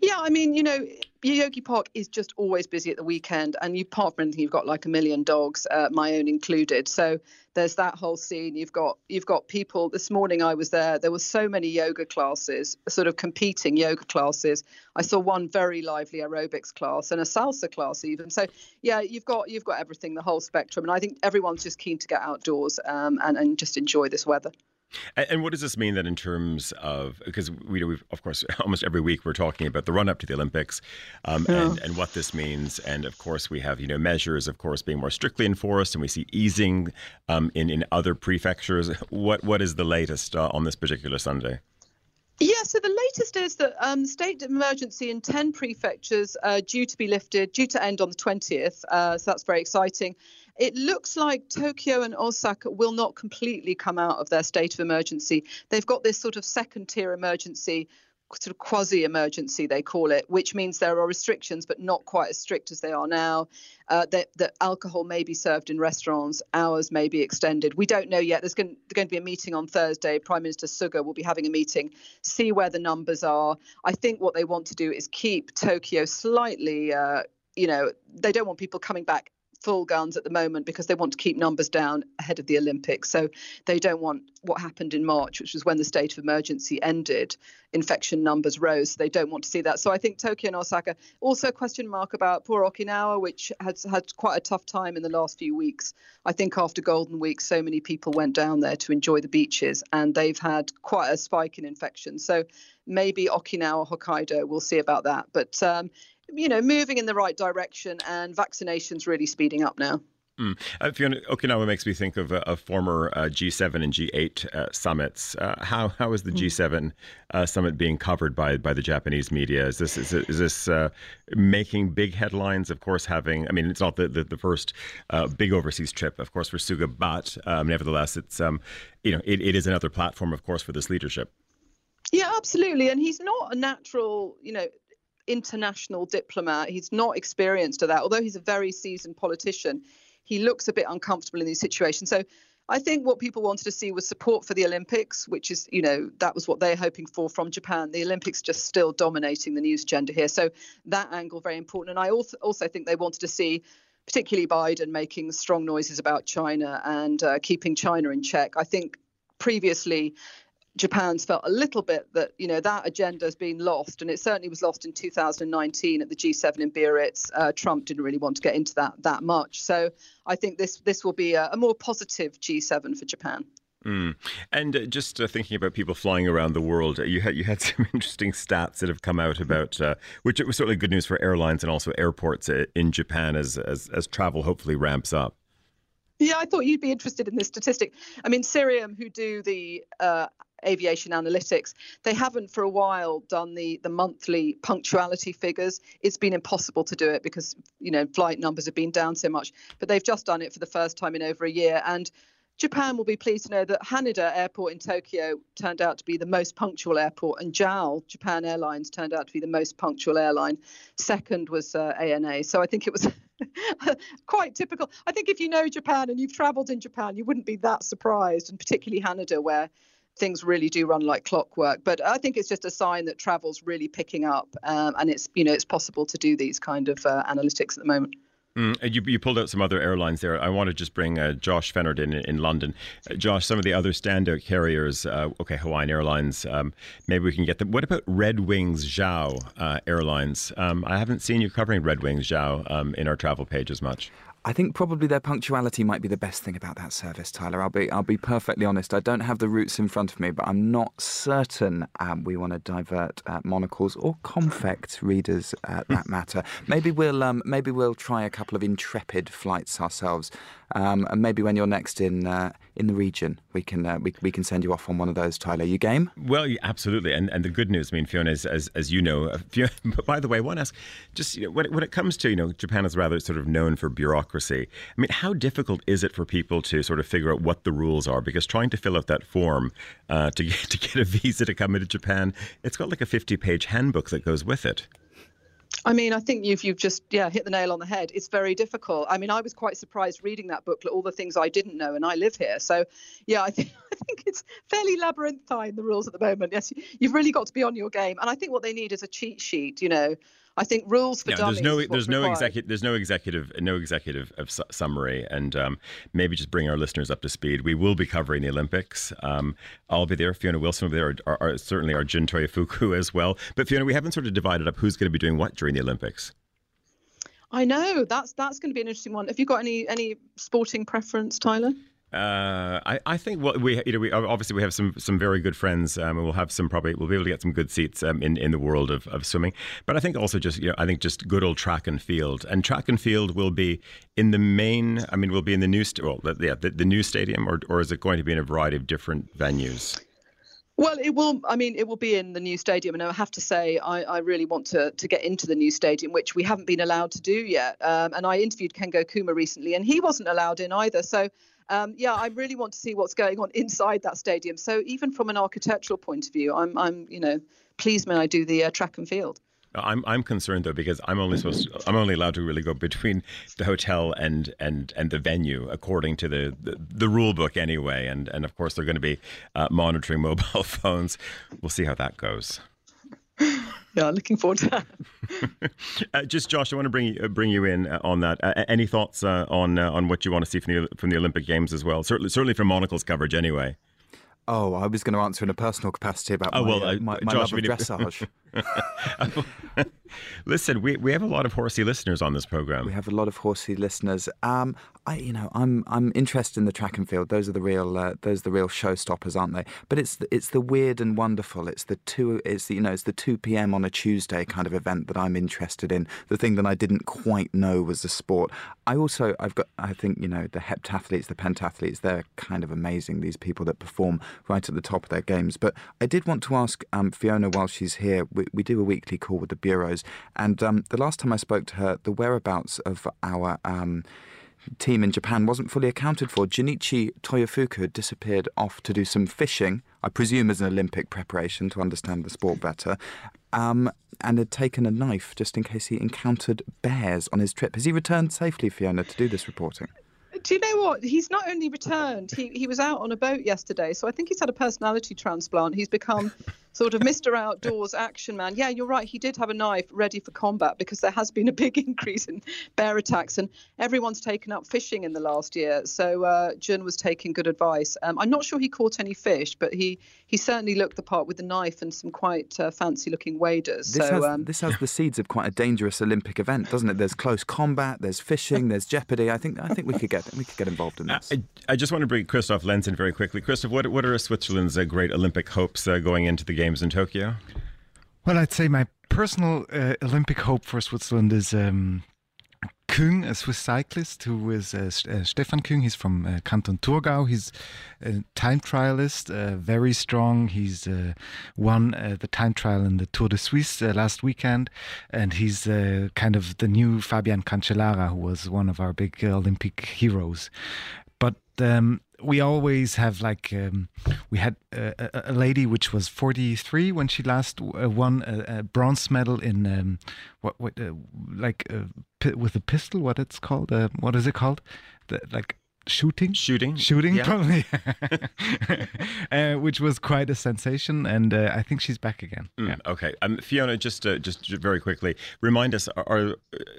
Yeah, I mean, you know, Yoyogi Park is just always busy at the weekend, and you apart from anything, you've got like a million dogs, uh, my own included. So there's that whole scene. You've got you've got people. This morning I was there. There were so many yoga classes, sort of competing yoga classes. I saw one very lively aerobics class and a salsa class even. So yeah, you've got you've got everything, the whole spectrum, and I think everyone's just keen to get outdoors um, and and just enjoy this weather.
And, what does this mean then in terms of because we we've of course almost every week we're talking about the run up to the Olympics um, yeah. and and what this means and of course we have you know measures of course being more strictly enforced and we see easing um, in in other prefectures. What what is the latest uh, on this particular Sunday?
Yeah, so the latest is that um, state emergency in 10 prefectures uh, due to be lifted, due to end on the 20th. Uh, so that's very exciting. It looks like Tokyo and Osaka will not completely come out of their state of emergency. They've got this sort of second tier emergency sort of quasi emergency, they call it, which means there are restrictions, but not quite as strict as they are now. Uh, that, that alcohol may be served in restaurants, hours may be extended. We don't know yet. There's going, there's going to be a meeting on Thursday. Prime Minister Suga will be having a meeting, see where the numbers are. I think what they want to do is keep Tokyo slightly. Uh, you know, they don't want people coming back full guns at the moment because they want to keep numbers down ahead of the Olympics. So they don't want what happened in March, which was when the state of emergency ended, infection numbers rose. So they don't want to see that. So I think Tokyo and Osaka also question mark about poor Okinawa, which has had quite a tough time in the last few weeks. I think after Golden Week, so many people went down there to enjoy the beaches, and they've had quite a spike in infections. So maybe Okinawa, Hokkaido, we'll see about that. But um, you know, moving in the right direction and vaccinations really speeding up now.
Mm. Uh, Fiona, Okinawa makes me think of, uh, former uh, G7 and G8 uh, summits. Uh, how how is the mm. G7 uh, summit being covered by by the Japanese media? Is this is, is this making big headlines? Of course, having I mean, it's not the the, the first big overseas trip, of course, for Suga, but um, nevertheless, it's um, you know, it, it is another platform, of course, for this leadership.
Yeah, absolutely. And he's not a natural, you know, international diplomat. He's not experienced at that. Although he's a very seasoned politician, he looks a bit uncomfortable in these situations. So I think what people wanted to see was support for the Olympics, which is, you know, that was what they're hoping for from Japan. The Olympics just still dominating the news agenda here. So that angle very important. And I also also think they wanted to see particularly Biden making strong noises about China and uh, keeping China in check. I think previously Japan's felt a little bit that you know that agenda has been lost, and it certainly was lost in 2019 at the G7 in Biarritz. Uh, Trump didn't really want to get into that that much, so I think this this will be a, a more positive G7 for Japan.
Mm. And uh, just uh, thinking about people flying around the world, uh, you had you had some interesting stats that have come out about uh, which it was certainly good news for airlines and also airports uh, in Japan as, as as travel hopefully ramps up.
Yeah, I thought you'd be interested in this statistic. I mean, Cirium, who do the uh, aviation analytics. They haven't for a while done the the monthly punctuality figures. It's been impossible to do it because you know flight numbers have been down so much. But they've just done it for the first time in over a year and. Japan will be pleased to know that Haneda Airport in Tokyo turned out to be the most punctual airport, and JAL, Japan Airlines, turned out to be the most punctual airline. Second was uh, ANA. So I think it was quite typical. I think if you know Japan and you've travelled in Japan, you wouldn't be that surprised, and particularly Haneda, where things really do run like clockwork. But I think it's just a sign that travel's really picking up, um, and it's you know it's possible to do these kind of uh, analytics at the moment.
Mm, you, you pulled out some other airlines there. I want to just bring uh, Josh Fehnert in in London. Uh, Josh, some of the other standout carriers, uh, okay, Hawaiian Airlines, um, maybe we can get them. What about Red Wings Zhao uh, Airlines? Um, I haven't seen you covering Red Wings Zhao um, in our travel page as much.
I think probably their punctuality might be the best thing about that service, Tyler. I'll be I'll be perfectly honest. I don't have the routes in front of me, but I'm not certain um, we want to divert uh, monocles or Konfekt readers at that matter. Maybe we'll um, maybe we'll try a couple of intrepid flights ourselves Um, and maybe when you're next in uh, in the region, we can uh, we, we can send you off on one of those. Tyler, you game?
Well, yeah, absolutely. And and the good news, I mean, Fiona, is, as as you know, Fiona, by the way, one ask, just you know, when, when it comes to you know, Japan is rather sort of known for bureaucracy. I mean, how difficult is it for people to sort of figure out what the rules are? Because trying to fill out that form uh, to get to get a visa to come into Japan, it's got like a fifty-page handbook that goes with it.
I mean, I think you've you've just yeah hit the nail on the head. It's very difficult. I mean, I was quite surprised reading that booklet, all the things I didn't know, and I live here. So, yeah, I think I think it's fairly labyrinthine the rules at the moment. Yes, you've really got to be on your game, and I think what they need is a cheat sheet. You know, I think rules for
yeah,
dummies.
There's no, there's no executive, there's no executive, no executive of su- summary, and um, maybe just bring our listeners up to speed. We will be covering the Olympics. Um, I'll be there. Fiona Wilson will be there. Are, are, certainly our Jun Toyofuku as well. But Fiona, we haven't sort of divided up who's going to be doing what during the Olympics.
I know that's that's going to be an interesting one. Have you got any any sporting preference, Tyler?
Uh, I, I think well we you know we obviously we have some some very good friends um, and we'll have some probably we'll be able to get some good seats um, in in the world of, of swimming but I think also just you know I think just good old track and field and track and field will be in the main I mean we'll be in the new well the- yeah the, the new stadium or or is it going to be in a variety of different venues
Well, it will. I mean, it will be in the new stadium, and I have to say, I, I really want to to get into the new stadium, which we haven't been allowed to do yet. Um, and I interviewed Kengo Kuma recently, and he wasn't allowed in either. So. Um, yeah, I really want to see what's going on inside that stadium. So even from an architectural point of view, I'm, I'm, you know, pleased when I do the uh, track and field.
I'm I'm concerned though because I'm only supposed to, I'm only allowed to really go between the hotel and and and the venue according to the the, the rule book anyway and and of course they're going to be uh, monitoring mobile phones. We'll see how that goes.
Yeah, looking forward to that.
Uh, just Josh, I want to bring you, uh, bring you in uh, on that. Uh, any thoughts uh, on uh, on what you want to see from the from the Olympic Games as well? Certainly, certainly from Monocle's coverage, anyway.
Oh, I was going to answer in a personal capacity about
Oh,
my,
well,
my, my
Josh,
love of dressage.
Listen, we, we have a lot of horsey listeners on this program.
We have a lot of horsey listeners. Um, I, you know, I'm I'm interested in the track and field. Those are the real uh, those are the real showstoppers, aren't they? But it's the, it's the weird and wonderful. It's the two. It's the, you know, it's the two p.m. on a Tuesday kind of event that I'm interested in. The thing that I didn't quite know was the sport. I also I've got I think you know the heptathletes, the pentathletes. They're kind of amazing. These people that perform right at the top of their games. But I did want to ask um, Fiona while she's here. We, we do a weekly call with the bureaus, and um, the last time I spoke to her, the whereabouts of our um, team in Japan wasn't fully accounted for. Junichi Toyofuku disappeared off to do some fishing, I presume as an Olympic preparation to understand the sport better, um, and had taken a knife just in case he encountered bears on his trip. Has he returned safely, Fiona, to do this reporting?
Do you know what? He's not only returned, he, he was out on a boat yesterday. So I think he's had a personality transplant. He's become sort of Mr. Outdoors action man. Yeah, you're right. He did have a knife ready for combat because there has been a big increase in bear attacks and everyone's taken up fishing in the last year. So uh, Jun was taking good advice. Um, I'm not sure he caught any fish, but he, he certainly looked the part with the knife and some quite uh, fancy looking waders.
This,
so
has,
um,
this has the seeds of quite a dangerous Olympic event, doesn't it? There's close combat, there's fishing, there's jeopardy. I think I think we could get we could get involved in this.
I, I just want to bring Christoph Lenz in very quickly. Christoph, what, what are Switzerland's uh, great Olympic hopes uh, going into the Games in Tokyo?
Well, I'd say my personal uh, Olympic hope for Switzerland is um, Küng, a Swiss cyclist who is uh, uh, Stefan Küng. He's from uh, Canton Thurgau. He's a time trialist, uh, very strong. He's uh, won uh, the time trial in the Tour de Suisse last weekend, and he's kind of the new Fabian Cancellara, who was one of our big Olympic heroes. But um, we always have like um, we had a, a, lady which was 43 when she last uh, won a, a bronze medal in um, what what uh, like uh, with a pistol what it's called uh, what is it called? The, like shooting
Shooting?
shooting
Yeah.
probably uh, which was quite a sensation and uh, I think she's back again
Mm, Okay, um, Fiona, just uh, just j- very quickly, remind us. Are, are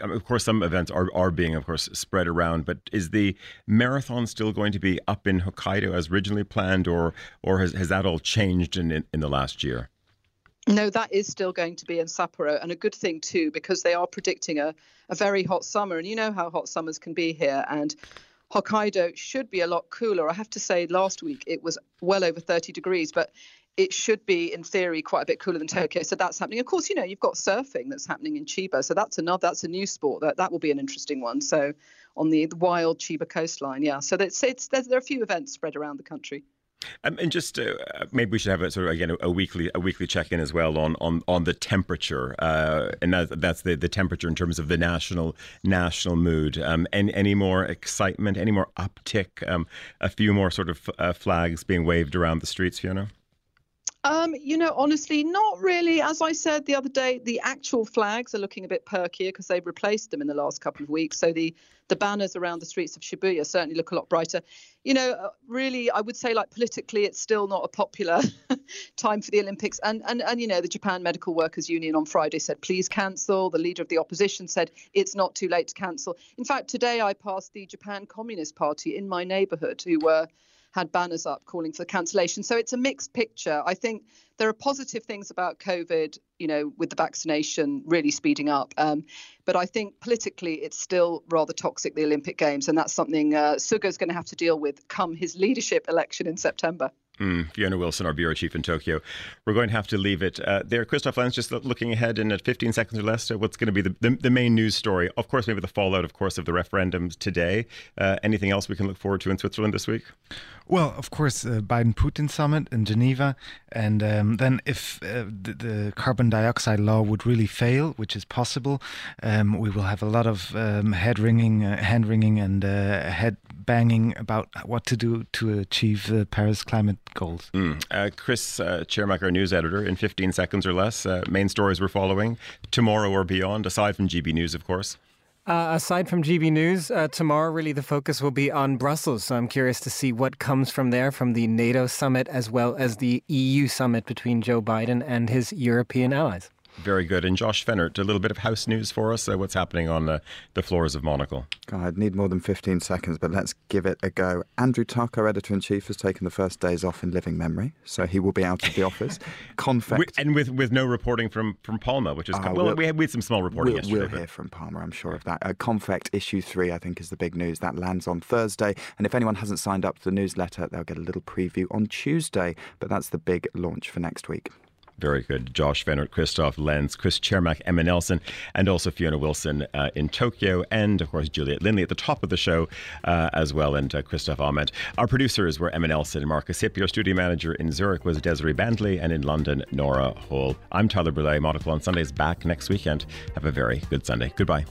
uh, of course some events are, are being, of course, spread around, but is the marathon still going to be up in Hokkaido as originally planned, or or has, has that all changed in, in in the last year?
No, that is still going to be in Sapporo, and a good thing too, because they are predicting a, a very hot summer. And you know how hot summers can be here. And Hokkaido should be a lot cooler. I have to say, last week it was well over 30 degrees, but it should be in theory quite a bit cooler than Tokyo. So that's happening. Of course, you know you've got surfing that's happening in Chiba, so that's another that's a new sport that that will be an interesting one. So on the, wild Chiba coastline, yeah. So it's, it's there are a few events spread around the country.
Um, and just uh, maybe we should have a sort of again a, a weekly a weekly check in as well on on on the temperature, uh, and that, that's the, the temperature in terms of the national national mood. Um, and any more excitement, any more uptick, um, a few more sort of uh, flags being waved around the streets, Fiona.
Um, you know, honestly, not really. As I said the other day, the actual flags are looking a bit perkier because they've replaced them in the last couple of weeks. So the the banners around the streets of Shibuya certainly look a lot brighter. You know, uh, really, I would say like politically, it's still not a popular time for the Olympics. And and and you know, the Japan Medical Workers Union on Friday said please cancel. The leader of the opposition said it's not too late to cancel. In fact, today I passed the Japan Communist Party in my neighbourhood who were had banners up calling for the cancellation. So it's a mixed picture. I think there are positive things about COVID, you know, with the vaccination really speeding up. Um, but I think politically it's still rather toxic, the Olympic Games. And that's something uh, Suga's going to have to deal with come his leadership election in September.
Mm, Fiona Wilson, our bureau chief in Tokyo. We're going to have to leave it uh, there. Christoph Lenz, just looking ahead in at 15 seconds or less, uh, what's going to be the, the, the, main news story? Of course, maybe the fallout, of course, of the referendums today. Uh, anything else we can look forward to in Switzerland this week?
Well, of course, uh, Biden Putin summit in Geneva. And um, then, if uh, the, the, carbon dioxide law would really fail, which is possible, um, we will have a lot of um, head wringing, uh, hand wringing, and uh, head banging about what to do to achieve the Paris climate goals.
Mm. Uh, Chris uh, Cermak, our news editor, in 15 seconds or less, main stories we're following tomorrow or beyond, aside from GB News, of course.
Uh, aside from GB News, uh, tomorrow really the focus will be on Brussels. So I'm curious to see what comes from there, from the NATO summit as well as the EU summit between Joe Biden and his European allies.
Very good. And Josh Fehnert, a little bit of house news for us. Uh, what's happening on the, the floors of Monocle?
God, I'd need more than 15 seconds, but let's give it a go. Andrew Tuck, our editor in chief, has taken the first days off in living memory, so he will be out of the office. Konfekt.
and with, with no reporting from, from Palma, which is. Uh, well, we'll, we, had, we had some small reporting
we'll,
yesterday.
We'll but... hear from Palma, I'm sure of that. Uh, Konfekt issue three, I think, is the big news. That lands on Thursday. And if anyone hasn't signed up to the newsletter, they'll get a little preview on Tuesday. But that's the big launch for next week.
Very good. Josh Fehnert, Christoph Lenz, Chris Cermak, Emma Nelson, and also Fiona Wilson uh, in Tokyo, and of course Juliet Lindley at the top of the show uh, as well, and uh, Christoph Amend. Our producers were Emma Nelson and Marcus. Our studio manager in Zurich was Desiree Bandley, and in London, Nora Hall. I'm Tyler Brûlé. Monocle on Sundays back next weekend. Have a very good Sunday. Goodbye.